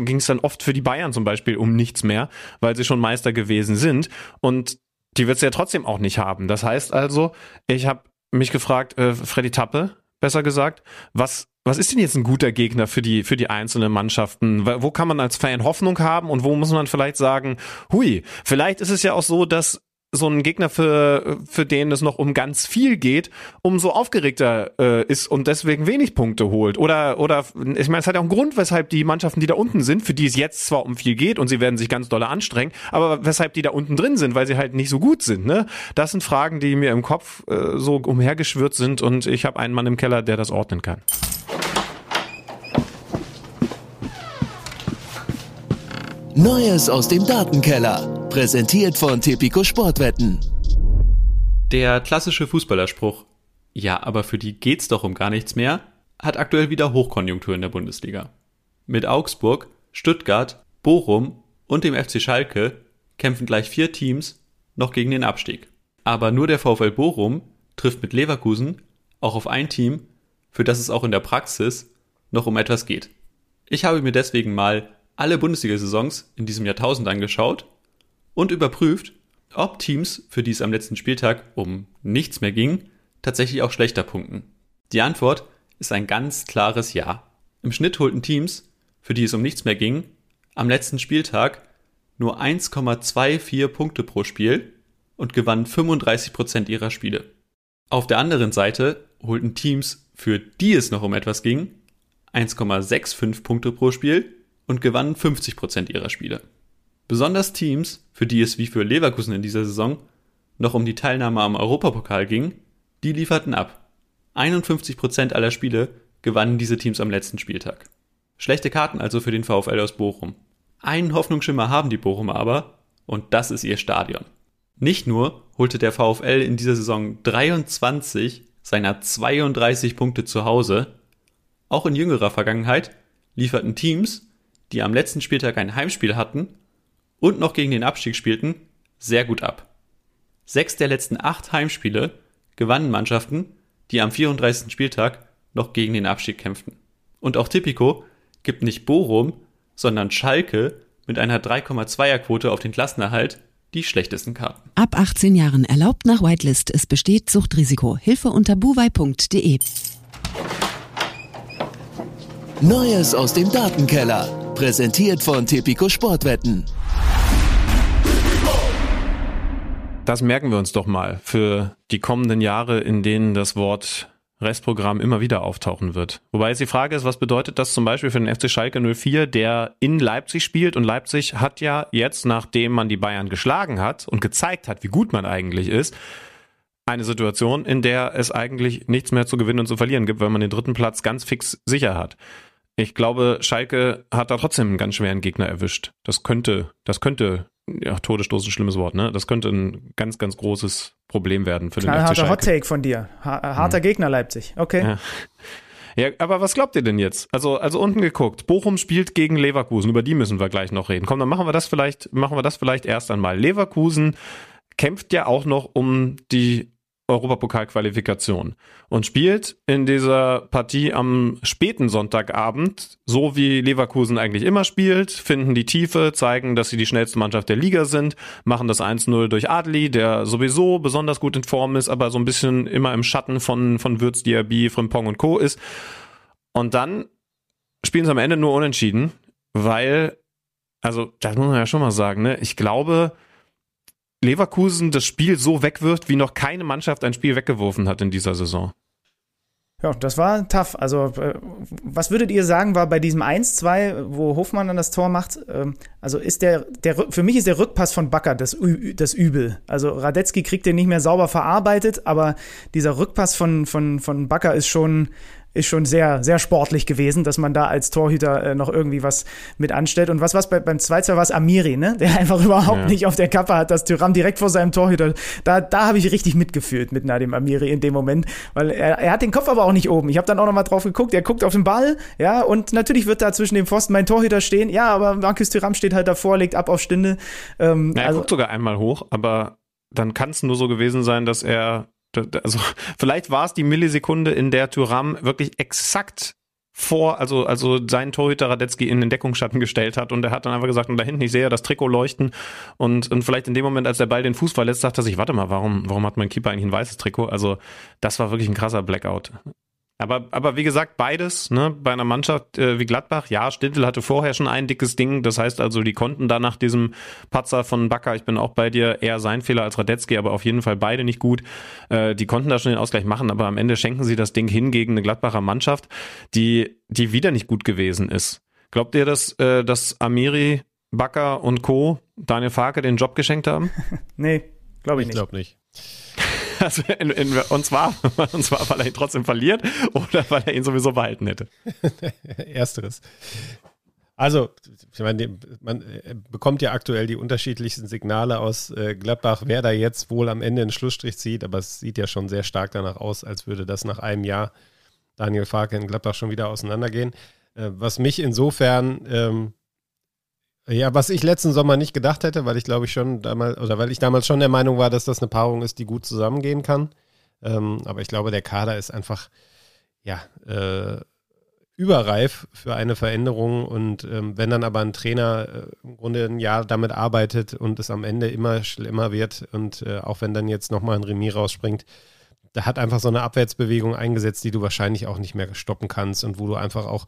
ging es dann oft für die Bayern zum Beispiel um nichts mehr, weil sie schon Meister gewesen sind. Und die wird's ja trotzdem auch nicht haben. Das heißt also, ich habe mich gefragt, äh, Freddy Tappe, besser gesagt, was was ist denn jetzt ein guter Gegner für die, für die einzelnen Mannschaften? Wo kann man als Fan Hoffnung haben und wo muss man vielleicht sagen, hui, vielleicht ist es ja auch so, dass so ein Gegner für für den es noch um ganz viel geht, umso aufgeregter äh, ist und deswegen wenig Punkte holt oder oder ich meine es hat ja auch einen Grund, weshalb die Mannschaften, die da unten sind, für die es jetzt zwar um viel geht und sie werden sich ganz doll anstrengen, aber weshalb die da unten drin sind, weil sie halt nicht so gut sind, ne? Das sind Fragen, die mir im Kopf äh, so umhergeschwirrt sind und ich habe einen Mann im Keller, der das ordnen kann. Neues aus dem Datenkeller. Präsentiert von Tipico Sportwetten. Der klassische Fußballerspruch, ja, aber für die geht's doch um gar nichts mehr, hat aktuell wieder Hochkonjunktur in der Bundesliga. Mit Augsburg, Stuttgart, Bochum und dem FC Schalke kämpfen gleich vier Teams noch gegen den Abstieg. Aber nur der VfL Bochum trifft mit Leverkusen auch auf ein Team, für das es auch in der Praxis noch um etwas geht. Ich habe mir deswegen mal alle Bundesliga-Saisons in diesem Jahrtausend angeschaut und überprüft, ob Teams, für die es am letzten Spieltag um nichts mehr ging, tatsächlich auch schlechter punkten. Die Antwort ist ein ganz klares Ja. Im Schnitt holten Teams, für die es um nichts mehr ging, am letzten Spieltag nur 1,24 Punkte pro Spiel und gewannen 35 Prozent ihrer Spiele. Auf der anderen Seite holten Teams, für die es noch um etwas ging, 1,65 Punkte pro Spiel und gewannen 50 Prozent ihrer Spiele. Besonders Teams, für die es wie für Leverkusen in dieser Saison noch um die Teilnahme am Europapokal ging, die lieferten ab. 51 Prozent aller Spiele gewannen diese Teams am letzten Spieltag. Schlechte Karten also für den VfL aus Bochum. Einen Hoffnungsschimmer haben die Bochumer aber, und das ist ihr Stadion. Nicht nur holte der VfL in dieser Saison 23 seiner 32 Punkte zu Hause, auch in jüngerer Vergangenheit lieferten Teams die am letzten Spieltag ein Heimspiel hatten und noch gegen den Abstieg spielten, sehr gut ab. Sechs der letzten acht Heimspiele gewannen Mannschaften, die am 34. Spieltag noch gegen den Abstieg kämpften. Und auch Tipico gibt nicht Bochum, sondern Schalke mit einer 3,2er Quote auf den Klassenerhalt die schlechtesten Karten. Ab 18 Jahren erlaubt nach Whitelist. Es besteht Suchtrisiko. Hilfe unter buwei.de. Neues aus dem Datenkeller. Präsentiert von Tipico Sportwetten. Das merken wir uns doch mal für die kommenden Jahre, in denen das Wort Restprogramm immer wieder auftauchen wird. Wobei jetzt die Frage ist, was bedeutet das zum Beispiel für den FC Schalke 04, der in Leipzig spielt und Leipzig hat ja jetzt, nachdem man die Bayern geschlagen hat und gezeigt hat, wie gut man eigentlich ist, eine Situation, in der es eigentlich nichts mehr zu gewinnen und zu verlieren gibt, weil man den dritten Platz ganz fix sicher hat. Ich glaube, Schalke hat da trotzdem einen ganz schweren Gegner erwischt. Das könnte, das könnte, ja, Todesstoß ein schlimmes Wort, ne? Das könnte ein ganz, ganz großes Problem werden für den FC Harter Hot Schalke. Take von dir. Ha harter Gegner Leipzig. Okay. Ja. Ja, aber was glaubt ihr denn jetzt? Also, also unten geguckt. Bochum spielt gegen Leverkusen. Über die müssen wir gleich noch reden. Komm, dann machen wir das vielleicht, machen wir das vielleicht erst einmal. Leverkusen kämpft ja auch noch um die Europapokalqualifikation und spielt in dieser Partie am späten Sonntagabend, so wie Leverkusen eigentlich immer spielt, finden die Tiefe, zeigen, dass sie die schnellste Mannschaft der Liga sind, machen das 1-0 durch Adli, der sowieso besonders gut in Form ist, aber so ein bisschen immer im Schatten von, von Würz, Diaby, Frimpong und Co. ist. Und dann spielen sie am Ende nur unentschieden, weil, also, das muss man ja schon mal sagen, ne? Ich glaube, Leverkusen das Spiel so wegwirft, wie noch keine Mannschaft ein Spiel weggeworfen hat in dieser Saison. Ja, das war tough. Also, äh, was würdet ihr sagen, war bei diesem 1-2, wo Hofmann dann das Tor macht? Ähm, also ist der, der, für mich ist der Rückpass von Bakker das, das Übel. Also Radetzky kriegt den nicht mehr sauber verarbeitet, aber dieser Rückpass von, von, von Bakker ist schon, ist schon sehr, sehr sportlich gewesen, dass man da als Torhüter äh, noch irgendwie was mit anstellt. Und was was bei, beim 2-2 war es Amiri, ne? Der <laughs> einfach überhaupt Ja. nicht auf der Kappe hat, dass Tyram direkt vor seinem Torhüter. Da, da habe ich richtig mitgefühlt mit Nadim Amiri in dem Moment, weil er, er hat den Kopf aber auch nicht oben. Ich habe dann auch noch mal drauf geguckt, er guckt auf den Ball, ja, und natürlich wird da zwischen dem Pfosten mein Torhüter stehen. Ja, aber Markus Tyram steht halt davor, legt ab auf Stinde. Ähm, Ja, er also, guckt sogar einmal hoch, aber dann kann es nur so gewesen sein, dass er, also vielleicht war es die Millisekunde, in der Thuram wirklich exakt vor, also, also seinen Torhüter Radetzky in den Deckungsschatten gestellt hat und er hat dann einfach gesagt, und da hinten, ich sehe ja das Trikot leuchten und, und vielleicht in dem Moment, als der Ball den Fuß verletzt, er sich, warte mal, warum, warum hat mein Keeper eigentlich ein weißes Trikot? Also, das war wirklich ein krasser Blackout. Aber, aber wie gesagt, beides, ne, bei einer Mannschaft äh, wie Gladbach, ja, Stindl hatte vorher schon ein dickes Ding, das heißt also, die konnten da nach diesem Patzer von Bakker, ich bin auch bei dir, eher sein Fehler als Radetzky, aber auf jeden Fall beide nicht gut. Äh, die konnten da schon den Ausgleich machen, aber am Ende schenken sie das Ding hin gegen eine Gladbacher Mannschaft, die, die wieder nicht gut gewesen ist. Glaubt ihr, dass, äh, dass Amiri, Bakker und Co. Daniel Farke den Job geschenkt haben? <laughs> nee, glaube ich Ich nicht. glaube nicht. <laughs> Also in, in, und, zwar, <laughs> und zwar, weil er ihn trotzdem verliert oder weil er ihn sowieso behalten hätte. <laughs> Ersteres. Also, ich meine, man äh, bekommt ja aktuell die unterschiedlichsten Signale aus äh, Gladbach, wer da jetzt wohl am Ende einen Schlussstrich zieht, aber es sieht ja schon sehr stark danach aus, als würde das nach einem Jahr Daniel Farke in Gladbach schon wieder auseinandergehen. Äh, was mich insofern, ähm, ja, was ich letzten Sommer nicht gedacht hätte, weil ich glaube ich schon damals, oder weil ich damals schon der Meinung war, dass das eine Paarung ist, die gut zusammengehen kann. Ähm, aber ich glaube, der Kader ist einfach, ja, äh, überreif für eine Veränderung und ähm, wenn dann aber ein Trainer äh, im Grunde ein Jahr damit arbeitet und es am Ende immer schlimmer wird und äh, auch wenn dann jetzt nochmal ein Remis rausspringt, da hat einfach so eine Abwärtsbewegung eingesetzt, die du wahrscheinlich auch nicht mehr stoppen kannst und wo du einfach auch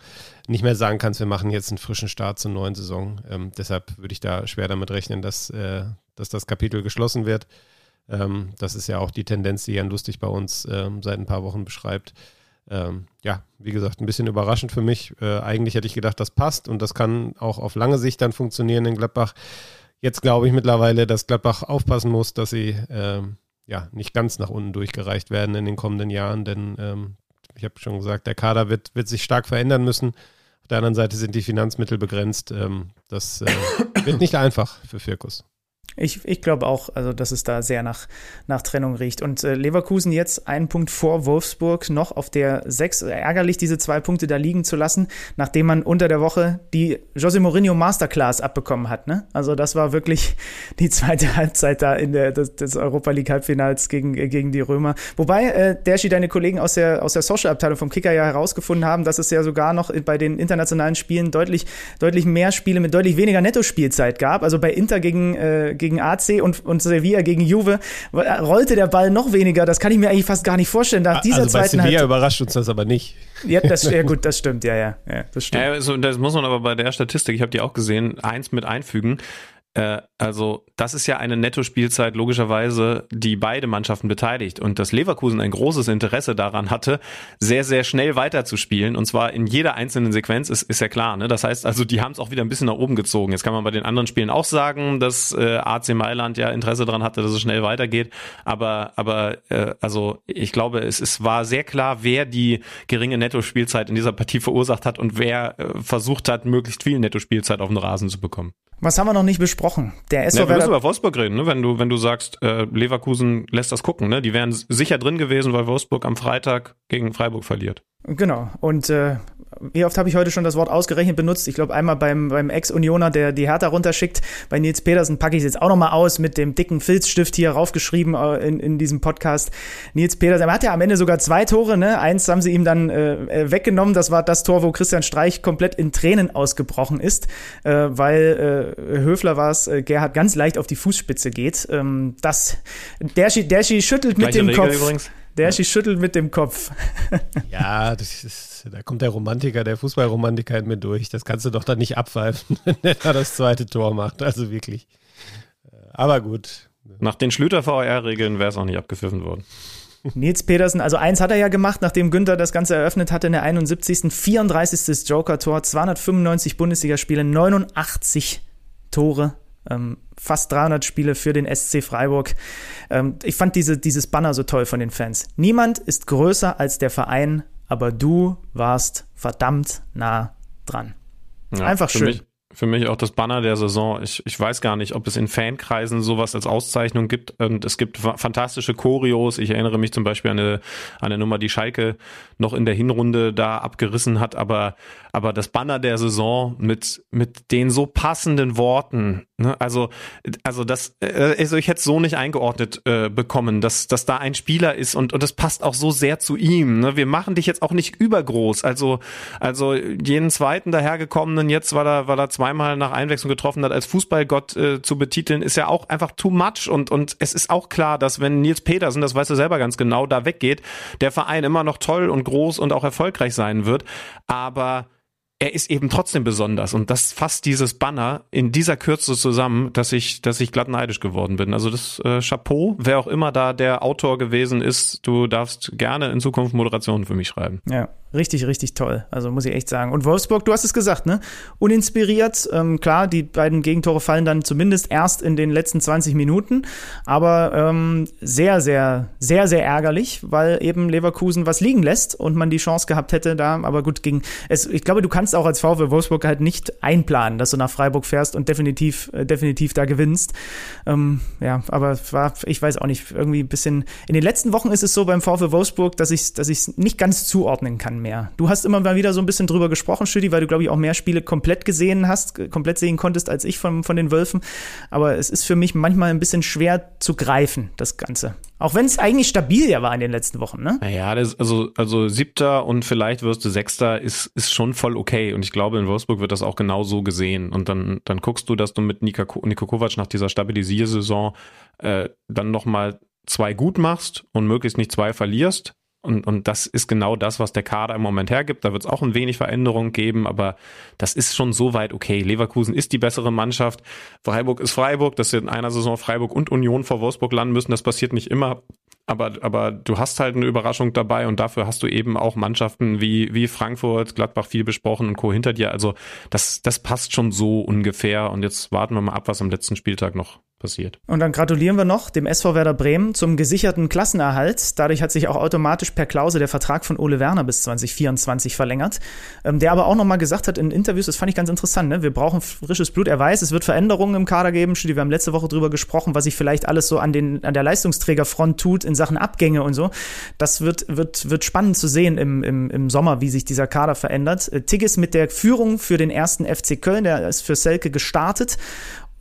nicht mehr sagen kannst, wir machen jetzt einen frischen Start zur neuen Saison. Ähm, deshalb würde ich da schwer damit rechnen, dass, äh, dass das Kapitel geschlossen wird. Ähm, das ist ja auch die Tendenz, die Jan Lustig bei uns ähm, seit ein paar Wochen beschreibt. Ähm, ja, wie gesagt, ein bisschen überraschend für mich. Äh, eigentlich hätte ich gedacht, das passt und das kann auch auf lange Sicht dann funktionieren in Gladbach. Jetzt glaube ich mittlerweile, dass Gladbach aufpassen muss, dass sie ähm, ja nicht ganz nach unten durchgereicht werden in den kommenden Jahren, denn ähm, ich habe schon gesagt, der Kader wird, wird sich stark verändern müssen. Auf der anderen Seite sind die Finanzmittel begrenzt. Ähm, das äh, wird nicht einfach für Firkus. Ich, ich glaube auch, also dass es da sehr nach, nach Trennung riecht. Und äh, Leverkusen jetzt einen Punkt vor Wolfsburg noch auf der 6. Ärgerlich, diese zwei Punkte da liegen zu lassen, nachdem man unter der Woche die Jose Mourinho Masterclass abbekommen hat. Ne? Also das war wirklich <laughs> die zweite Halbzeit da in der des, des Europa League Halbfinals gegen, äh, gegen die Römer. Wobei, äh, Derschi, deine Kollegen aus der, aus der Social-Abteilung vom Kicker ja herausgefunden haben, dass es ja sogar noch bei den internationalen Spielen deutlich, deutlich mehr Spiele mit deutlich weniger Nettospielzeit gab. Also bei Inter gegen äh, gegen AC und, und Sevilla gegen Juve rollte der Ball noch weniger. Das kann ich mir eigentlich fast gar nicht vorstellen. Nach dieser also bei zweiten Sevilla Halbzeit- überrascht uns das aber nicht. Ja, das, ja, <laughs> gut, das stimmt, ja, ja, ja das stimmt. Ja, also das muss man aber bei der Statistik, ich habe die auch gesehen, eins mit einfügen. Äh, also das ist ja eine Nettospielzeit logischerweise, die beide Mannschaften beteiligt und dass Leverkusen ein großes Interesse daran hatte, sehr, sehr schnell weiterzuspielen und zwar in jeder einzelnen Sequenz ist, ist ja klar. Ne? Das heißt also, die haben es auch wieder ein bisschen nach oben gezogen. Jetzt kann man bei den anderen Spielen auch sagen, dass äh, AC Mailand ja Interesse daran hatte, dass es schnell weitergeht, aber, aber äh, also ich glaube, es, es war sehr klar, wer die geringe Nettospielzeit in dieser Partie verursacht hat und wer äh, versucht hat, möglichst viel Nettospielzeit auf den Rasen zu bekommen. Was haben wir noch nicht besprochen? Der SV ja, wir müssen über Wolfsburg reden, ne? wenn du wenn du sagst, äh, Leverkusen lässt das gucken, ne? Die wären sicher drin gewesen, weil Wolfsburg am Freitag gegen Freiburg verliert. Genau. Und äh, wie oft habe ich heute schon das Wort ausgerechnet benutzt? Ich glaube einmal beim, beim Ex-Unioner, der die Hertha runterschickt. Bei Nils Petersen packe ich es jetzt auch nochmal aus mit dem dicken Filzstift hier raufgeschrieben äh, in, in diesem Podcast. Nils Petersen, er hat ja am Ende sogar zwei Tore, ne? Eins haben sie ihm dann äh, äh, weggenommen. Das war das Tor, wo Christian Streich komplett in Tränen ausgebrochen ist, äh, weil äh, Höfler war es, äh, Gerhard ganz leicht auf die Fußspitze geht. Ähm, das, der, der schüttelt mit Gleiche dem Regel Kopf. Übrigens. Der ja. schüttelt mit dem Kopf. <laughs> ja, das ist, da kommt der Romantiker, der Fußballromantiker in mir durch. Das kannst du doch dann nicht abpfeifen, <laughs> wenn er das zweite Tor macht. Also wirklich. Aber gut. Nach den Schlüter-VR-Regeln wäre es auch nicht abgepfiffen worden. Nils Petersen, also eins hat er ja gemacht, nachdem Günther das Ganze eröffnet hatte in der 71. 34. Joker-Tor, 295 Bundesligaspiele, 89 Tore ähm, fast 300 Spiele für den SC Freiburg. Ähm, ich fand diese, dieses Banner so toll von den Fans. Niemand ist größer als der Verein, aber du warst verdammt nah dran. Ja, Einfach schön. Mich, für mich auch das Banner der Saison. Ich, ich weiß gar nicht, ob es in Fankreisen sowas als Auszeichnung gibt. Und es gibt fantastische Choreos. Ich erinnere mich zum Beispiel an eine, an eine Nummer, die Schalke noch in der Hinrunde da abgerissen hat. Aber, aber das Banner der Saison mit, mit den so passenden Worten. Ne? Also, also das, äh, also ich hätte es so nicht eingeordnet äh, bekommen, dass, dass da ein Spieler ist und, und das passt auch so sehr zu ihm. Ne? Wir machen dich jetzt auch nicht übergroß. Also, also jeden zweiten dahergekommenen jetzt, weil er, weil er zweimal nach Einwechslung getroffen hat, als Fußballgott äh, zu betiteln, ist ja auch einfach too much und, und es ist auch klar, dass wenn Nils Petersen, das weißt du selber ganz genau, da weggeht, der Verein immer noch toll und groß und auch erfolgreich sein wird, aber er ist eben trotzdem besonders und das fasst dieses Banner in dieser Kürze zusammen, dass ich, dass ich glatt neidisch geworden bin. Also das äh, Chapeau, wer auch immer da der Autor gewesen ist, du darfst gerne in Zukunft Moderationen für mich schreiben. Ja, Richtig, richtig toll. Also muss ich echt sagen. Und Wolfsburg, du hast es gesagt, ne? Uninspiriert. Ähm, klar, die beiden Gegentore fallen dann zumindest erst in den letzten 20 Minuten. Aber ähm, sehr, sehr, sehr, sehr ärgerlich, weil eben Leverkusen was liegen lässt und man die Chance gehabt hätte da. Aber gut, ging es. Ich glaube, du kannst auch als VfL Wolfsburg halt nicht einplanen, dass du nach Freiburg fährst und definitiv, äh, definitiv da gewinnst. Ähm, ja, aber war, ich weiß auch nicht, irgendwie ein bisschen. In den letzten Wochen ist es so beim VfL Wolfsburg, dass ich, dass ich es nicht ganz zuordnen kann mehr. Du hast immer mal wieder so ein bisschen drüber gesprochen, Stüdi, weil du, glaube ich, auch mehr Spiele komplett gesehen hast, komplett sehen konntest als ich von, von den Wölfen. Aber es ist für mich manchmal ein bisschen schwer zu greifen, das Ganze. Auch wenn es eigentlich stabil ja war in den letzten Wochen, ne? Naja, das, also, also siebter und vielleicht wirst du sechster ist, ist schon voll okay. Und ich glaube, in Wolfsburg wird das auch genau so gesehen. Und dann, dann guckst du, dass du mit Nika, Niko Kovac nach dieser Stabilisiersaison äh, dann nochmal zwei gut machst und möglichst nicht zwei verlierst und, und das ist genau das, was der Kader im Moment hergibt. Da wird es auch ein wenig Veränderung geben, aber das ist schon so weit okay. Leverkusen ist die bessere Mannschaft. Freiburg ist Freiburg, dass sie in einer Saison Freiburg und Union vor Wolfsburg landen müssen. Das passiert nicht immer. Aber, aber du hast halt eine Überraschung dabei und dafür hast du eben auch Mannschaften wie, wie Frankfurt, Gladbach viel besprochen und Co. hinter dir. Also das, das passt schon so ungefähr. Und jetzt warten wir mal ab, was am letzten Spieltag noch passiert. Und dann gratulieren wir noch dem SV Werder Bremen zum gesicherten Klassenerhalt. Dadurch hat sich auch automatisch per Klause der Vertrag von Ole Werner bis 2024 verlängert. Ähm, der aber auch nochmal gesagt hat in Interviews, das fand ich ganz interessant, ne? wir brauchen frisches Blut. Er weiß, es wird Veränderungen im Kader geben. Wir haben letzte Woche drüber gesprochen, was sich vielleicht alles so an, den, an der Leistungsträgerfront tut in Sachen Abgänge und so. Das wird, wird, wird spannend zu sehen im, im, im Sommer, wie sich dieser Kader verändert. Äh, Tigges mit der Führung für den ersten FC Köln, der ist für Selke gestartet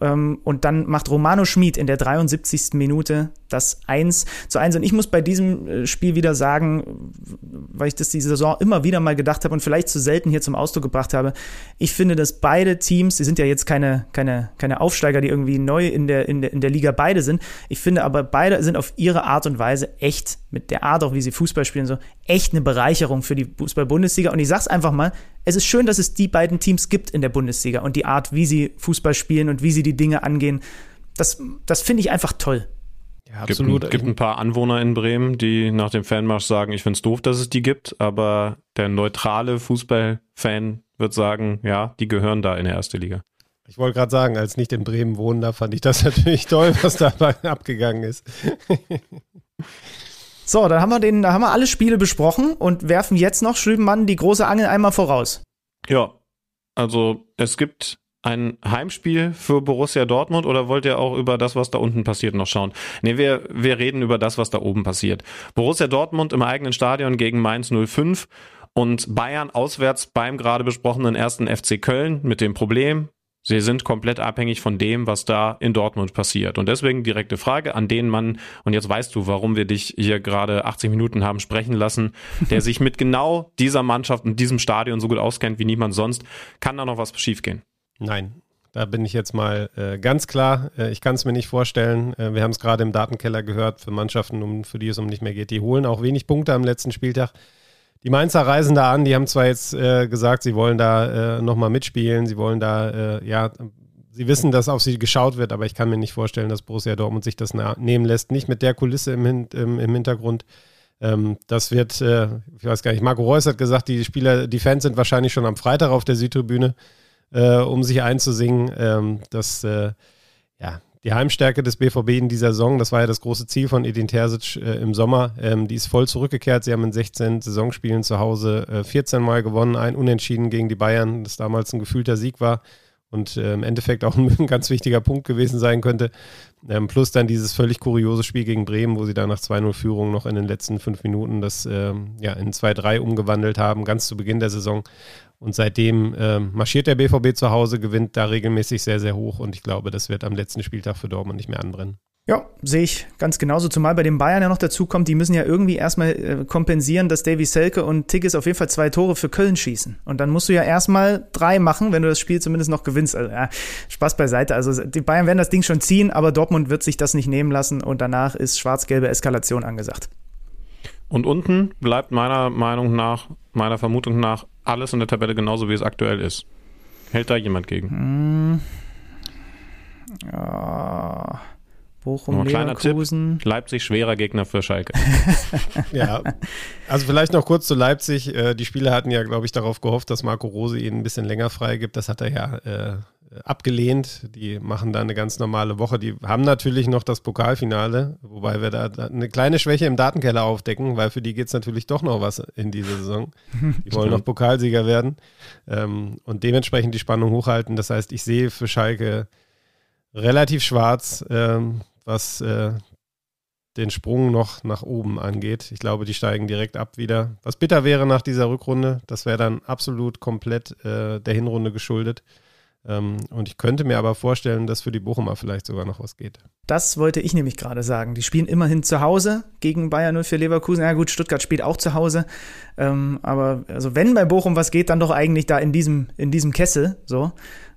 und dann macht Romano Schmid in der 73. Minute das 1 zu 1. Und ich muss bei diesem äh, Spiel wieder sagen, weil ich das diese Saison immer wieder mal gedacht habe und vielleicht zu selten hier zum Ausdruck gebracht habe, ich finde, dass beide Teams, die sind ja jetzt keine, keine, keine Aufsteiger, die irgendwie neu in der, in, der, in der Liga beide sind. Ich finde aber, beide sind auf ihre Art und Weise echt, mit der Art auch, wie sie Fußball spielen, so echt eine Bereicherung für die Fußball-Bundesliga. Und ich sag's einfach mal, es ist schön, dass es die beiden Teams gibt in der Bundesliga und die Art, wie sie Fußball spielen und wie sie die Dinge angehen. Das, das finde ich einfach toll. Ja, absolut. Gibt, gibt ein paar Anwohner in Bremen, die nach dem Fanmarsch sagen, ich finde es doof, dass es die gibt, aber der neutrale Fußballfan wird sagen, ja, die gehören da in der erste Liga. Ich wollte gerade sagen, als nicht in Bremen wohnen, da fand ich das <laughs> natürlich toll, was da <laughs> abgegangen ist. So, dann haben wir den, da haben wir alle Spiele besprochen und werfen jetzt noch Schübenmann die große Angel einmal voraus. Ja, also es gibt ein Heimspiel für Borussia Dortmund oder wollt ihr auch über das, was da unten passiert, noch schauen? Nee, wir, wir reden über das, was da oben passiert. Borussia Dortmund im eigenen Stadion gegen Mainz 05 und Bayern auswärts beim gerade besprochenen ersten FC Köln mit dem Problem, Sie sind komplett abhängig von dem, was da in Dortmund passiert. Und deswegen direkte Frage an den Mann, und jetzt weißt du, warum wir dich hier gerade 80 Minuten haben sprechen lassen, der sich mit genau dieser Mannschaft und diesem Stadion so gut auskennt wie niemand sonst. Kann da noch was schiefgehen? Nein, da bin ich jetzt mal äh, ganz klar. Äh, ich kann es mir nicht vorstellen. Äh, wir haben es gerade im Datenkeller gehört für Mannschaften, um, für die es um nicht mehr geht. Die holen auch wenig Punkte am letzten Spieltag. Die Mainzer reisen da an. Die haben zwar jetzt äh, gesagt, sie wollen da äh, nochmal mitspielen. Sie wollen da, äh, ja, sie wissen, dass auf sie geschaut wird, aber ich kann mir nicht vorstellen, dass Borussia Dortmund sich das nehmen lässt. Nicht mit der Kulisse im, im, im Hintergrund. Ähm, das wird, äh, ich weiß gar nicht, Marco Reus hat gesagt, die Spieler, die Fans sind wahrscheinlich schon am Freitag auf der Südtribüne äh, um sich einzusingen. Ähm, das, äh, die Heimstärke des BVB in dieser Saison, das war ja das große Ziel von Edin Terzic äh, im Sommer, ähm, die ist voll zurückgekehrt. Sie haben in 16 Saisonspielen zu Hause äh, 14 Mal gewonnen, ein Unentschieden gegen die Bayern, das damals ein gefühlter Sieg war und äh, im Endeffekt auch <laughs> ein ganz wichtiger Punkt gewesen sein könnte. Ähm, plus dann dieses völlig kuriose Spiel gegen Bremen, wo sie da nach 2-0-Führung noch in den letzten fünf Minuten das ähm, ja, in 2-3 umgewandelt haben, ganz zu Beginn der Saison. Und seitdem äh, marschiert der BVB zu Hause, gewinnt da regelmäßig sehr, sehr hoch. Und ich glaube, das wird am letzten Spieltag für Dortmund nicht mehr anbrennen. Ja, sehe ich ganz genauso. Zumal bei den Bayern ja noch dazu kommt, die müssen ja irgendwie erstmal äh, kompensieren, dass Davy Selke und Tigges auf jeden Fall zwei Tore für Köln schießen. Und dann musst du ja erstmal drei machen, wenn du das Spiel zumindest noch gewinnst. Also, ja, Spaß beiseite. Also die Bayern werden das Ding schon ziehen, aber Dortmund wird sich das nicht nehmen lassen und danach ist schwarz-gelbe Eskalation angesagt. Und unten bleibt meiner Meinung nach, meiner Vermutung nach, alles in der Tabelle genauso, wie es aktuell ist. Hält da jemand gegen? Hm. Ja. Bochum, kleiner Leverkusen. Tipp, Leipzig schwerer Gegner für Schalke. <laughs> ja, also vielleicht noch kurz zu Leipzig. Äh, die Spieler hatten ja, glaube ich, darauf gehofft, dass Marco Rose ihnen ein bisschen länger freigibt. Das hat er ja äh, abgelehnt. Die machen da eine ganz normale Woche. Die haben natürlich noch das Pokalfinale, wobei wir da, eine kleine Schwäche im Datenkeller aufdecken, weil für die geht es natürlich doch noch was in dieser Saison. <laughs> Die wollen noch Pokalsieger werden ähm, und dementsprechend die Spannung hochhalten. Das heißt, ich sehe für Schalke relativ schwarz, ähm, was äh, den Sprung noch nach oben angeht. Ich glaube, die steigen direkt ab wieder. Was bitter wäre nach dieser Rückrunde, das wäre dann absolut komplett äh, der Hinrunde geschuldet. Ähm, und ich könnte mir aber vorstellen, dass für die Bochumer vielleicht sogar noch was geht. Das wollte ich nämlich gerade sagen. Die spielen immerhin zu Hause gegen Bayern 04 Leverkusen. Ja gut, Stuttgart spielt auch zu Hause. Ähm, aber also wenn bei Bochum was geht, dann doch eigentlich da in diesem, in diesem Kessel. So.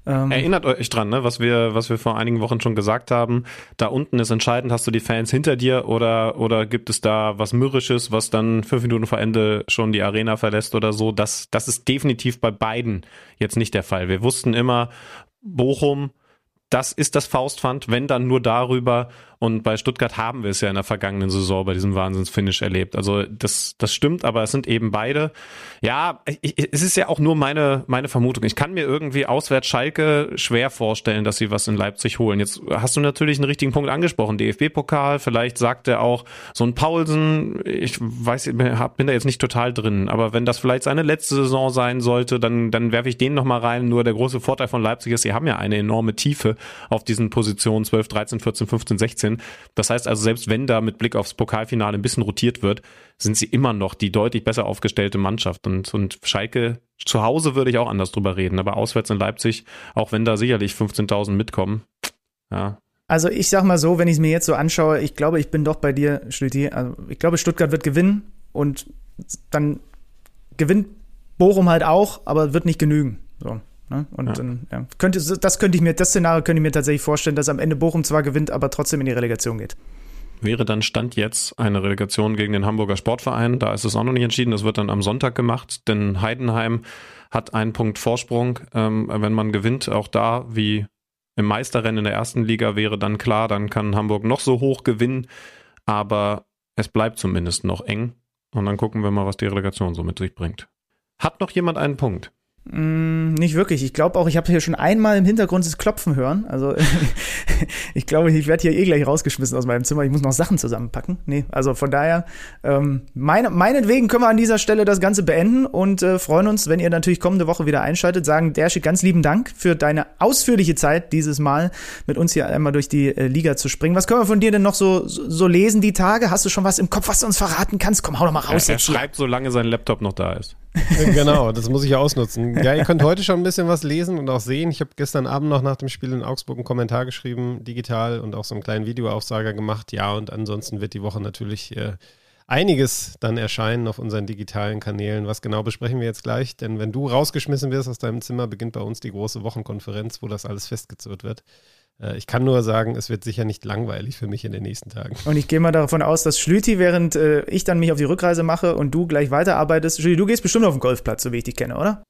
Ähm, Erinnert euch dran, ne, was wir, was wir vor einigen Wochen schon gesagt haben. Da unten ist entscheidend, hast du die Fans hinter dir oder, oder gibt es da was Mürrisches, was dann fünf Minuten vor Ende schon die Arena verlässt oder so? Das, das ist definitiv bei beiden jetzt nicht der Fall. Wir wussten immer, Bochum, das ist das Faustpfand, wenn dann nur darüber. Und bei Stuttgart haben wir es ja in der vergangenen Saison bei diesem Wahnsinnsfinish erlebt. Also das, das stimmt, aber es sind eben beide. Ja, ich, es ist ja auch nur meine, meine Vermutung. Ich kann mir irgendwie auswärts Schalke schwer vorstellen, dass sie was in Leipzig holen. Jetzt hast du natürlich einen richtigen Punkt angesprochen. DFB-Pokal, vielleicht sagt er auch so ein Paulsen, ich weiß, bin da jetzt nicht total drin, aber wenn das vielleicht seine letzte Saison sein sollte, dann, dann werfe ich den nochmal rein. Nur der große Vorteil von Leipzig ist, sie haben ja eine enorme Tiefe auf diesen Positionen 12, 13, 14, 15, 16. Das heißt also, selbst wenn da mit Blick aufs Pokalfinale ein bisschen rotiert wird, sind sie immer noch die deutlich besser aufgestellte Mannschaft. Und, und Schalke zu Hause würde ich auch anders drüber reden, aber auswärts in Leipzig, auch wenn da sicherlich 15.000 mitkommen, ja, also ich sag mal so, wenn ich es mir jetzt so anschaue, ich glaube, ich bin doch bei dir, Schlüti. Also ich glaube, Stuttgart wird gewinnen und dann gewinnt Bochum halt auch, aber wird nicht genügen. So. Ne? Und ja. dann ja, könnte, das könnte ich mir, das Szenario könnte ich mir tatsächlich vorstellen, dass am Ende Bochum zwar gewinnt, aber trotzdem in die Relegation geht. wäre dann Stand jetzt eine Relegation gegen den Hamburger Sportverein. Da ist es auch noch nicht entschieden. Das wird dann am Sonntag gemacht, denn Heidenheim hat einen Punkt Vorsprung. Ähm, wenn man gewinnt, auch da wie im Meisterrennen in der ersten Liga wäre dann klar, dann kann Hamburg noch so hoch gewinnen, aber es bleibt zumindest noch eng. Und dann gucken wir mal, was die Relegation so mit sich bringt. Hat noch jemand einen Punkt? Mm, nicht wirklich. Ich glaube auch, ich habe hier schon einmal im Hintergrund das Klopfen hören. Also <laughs> ich glaube, ich werde hier eh gleich rausgeschmissen aus meinem Zimmer. Ich muss noch Sachen zusammenpacken. Nee, also von daher, ähm, meine, meinetwegen können wir an dieser Stelle das Ganze beenden und äh, freuen uns, wenn ihr natürlich kommende Woche wieder einschaltet. Sagen, Dersche, ganz lieben Dank für deine ausführliche Zeit dieses Mal mit uns hier einmal durch die äh, Liga zu springen. Was können wir von dir denn noch so, so, so lesen die Tage? Hast du schon was im Kopf, was du uns verraten kannst? Komm, hau doch mal raus. Er, er schreibt, solange sein Laptop noch da ist. <laughs> genau, das muss ich ausnutzen. Ja, ihr könnt heute schon ein bisschen was lesen und auch sehen. Ich habe gestern Abend noch nach dem Spiel in Augsburg einen Kommentar geschrieben, digital und auch so einen kleinen Videoaufsager gemacht. Ja, und ansonsten wird die Woche natürlich äh, einiges dann erscheinen auf unseren digitalen Kanälen. Was genau besprechen wir jetzt gleich? Denn wenn du rausgeschmissen wirst aus deinem Zimmer, beginnt bei uns die große Wochenkonferenz, wo das alles festgezurrt wird. Äh, ich kann nur sagen, es wird sicher nicht langweilig für mich in den nächsten Tagen. Und ich gehe mal davon aus, dass Schlüti, während äh, ich dann mich auf die Rückreise mache und du gleich weiterarbeitest, Schlüti, du gehst bestimmt auf den Golfplatz, so wie ich dich kenne, oder?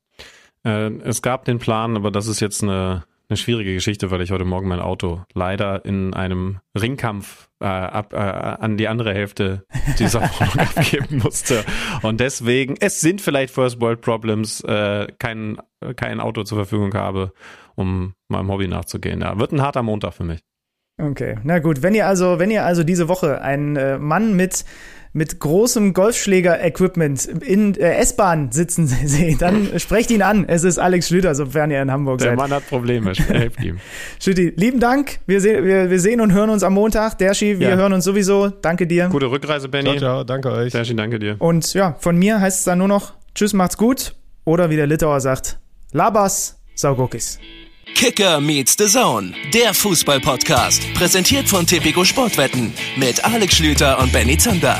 Äh, es gab den Plan, aber das ist jetzt eine, eine schwierige Geschichte, weil ich heute Morgen mein Auto leider in einem Ringkampf äh, ab, äh, an die andere Hälfte dieser <laughs> Wohnung abgeben musste. Und deswegen, es sind vielleicht First World Problems, äh, kein, kein Auto zur Verfügung habe um meinem Hobby nachzugehen. Ja, wird ein harter Montag für mich. Okay, na gut. Wenn ihr also, wenn ihr also diese Woche einen äh, Mann mit mit großem Golfschläger-Equipment in äh, S-Bahn sitzen seht, dann <laughs> sprecht ihn an. Es ist Alex Schlüter, sofern ihr in Hamburg Der seid. Mann hat Probleme, helft ihm. <laughs> Schlüti, lieben Dank. Wir, se wir, wir sehen und hören uns am Montag. Derschi, wir Ja. hören uns sowieso. Danke dir. Gute Rückreise, Benny. Ciao, ciao, danke euch. Sergi, danke dir. Und ja, von mir heißt es dann nur noch Tschüss, macht's gut. Oder wie der Litauer sagt, Labas, Saugokis. Kicker meets the Zone, der Fußball-Podcast. Präsentiert von Tipico Sportwetten mit Alex Schlüter und Benny Zander.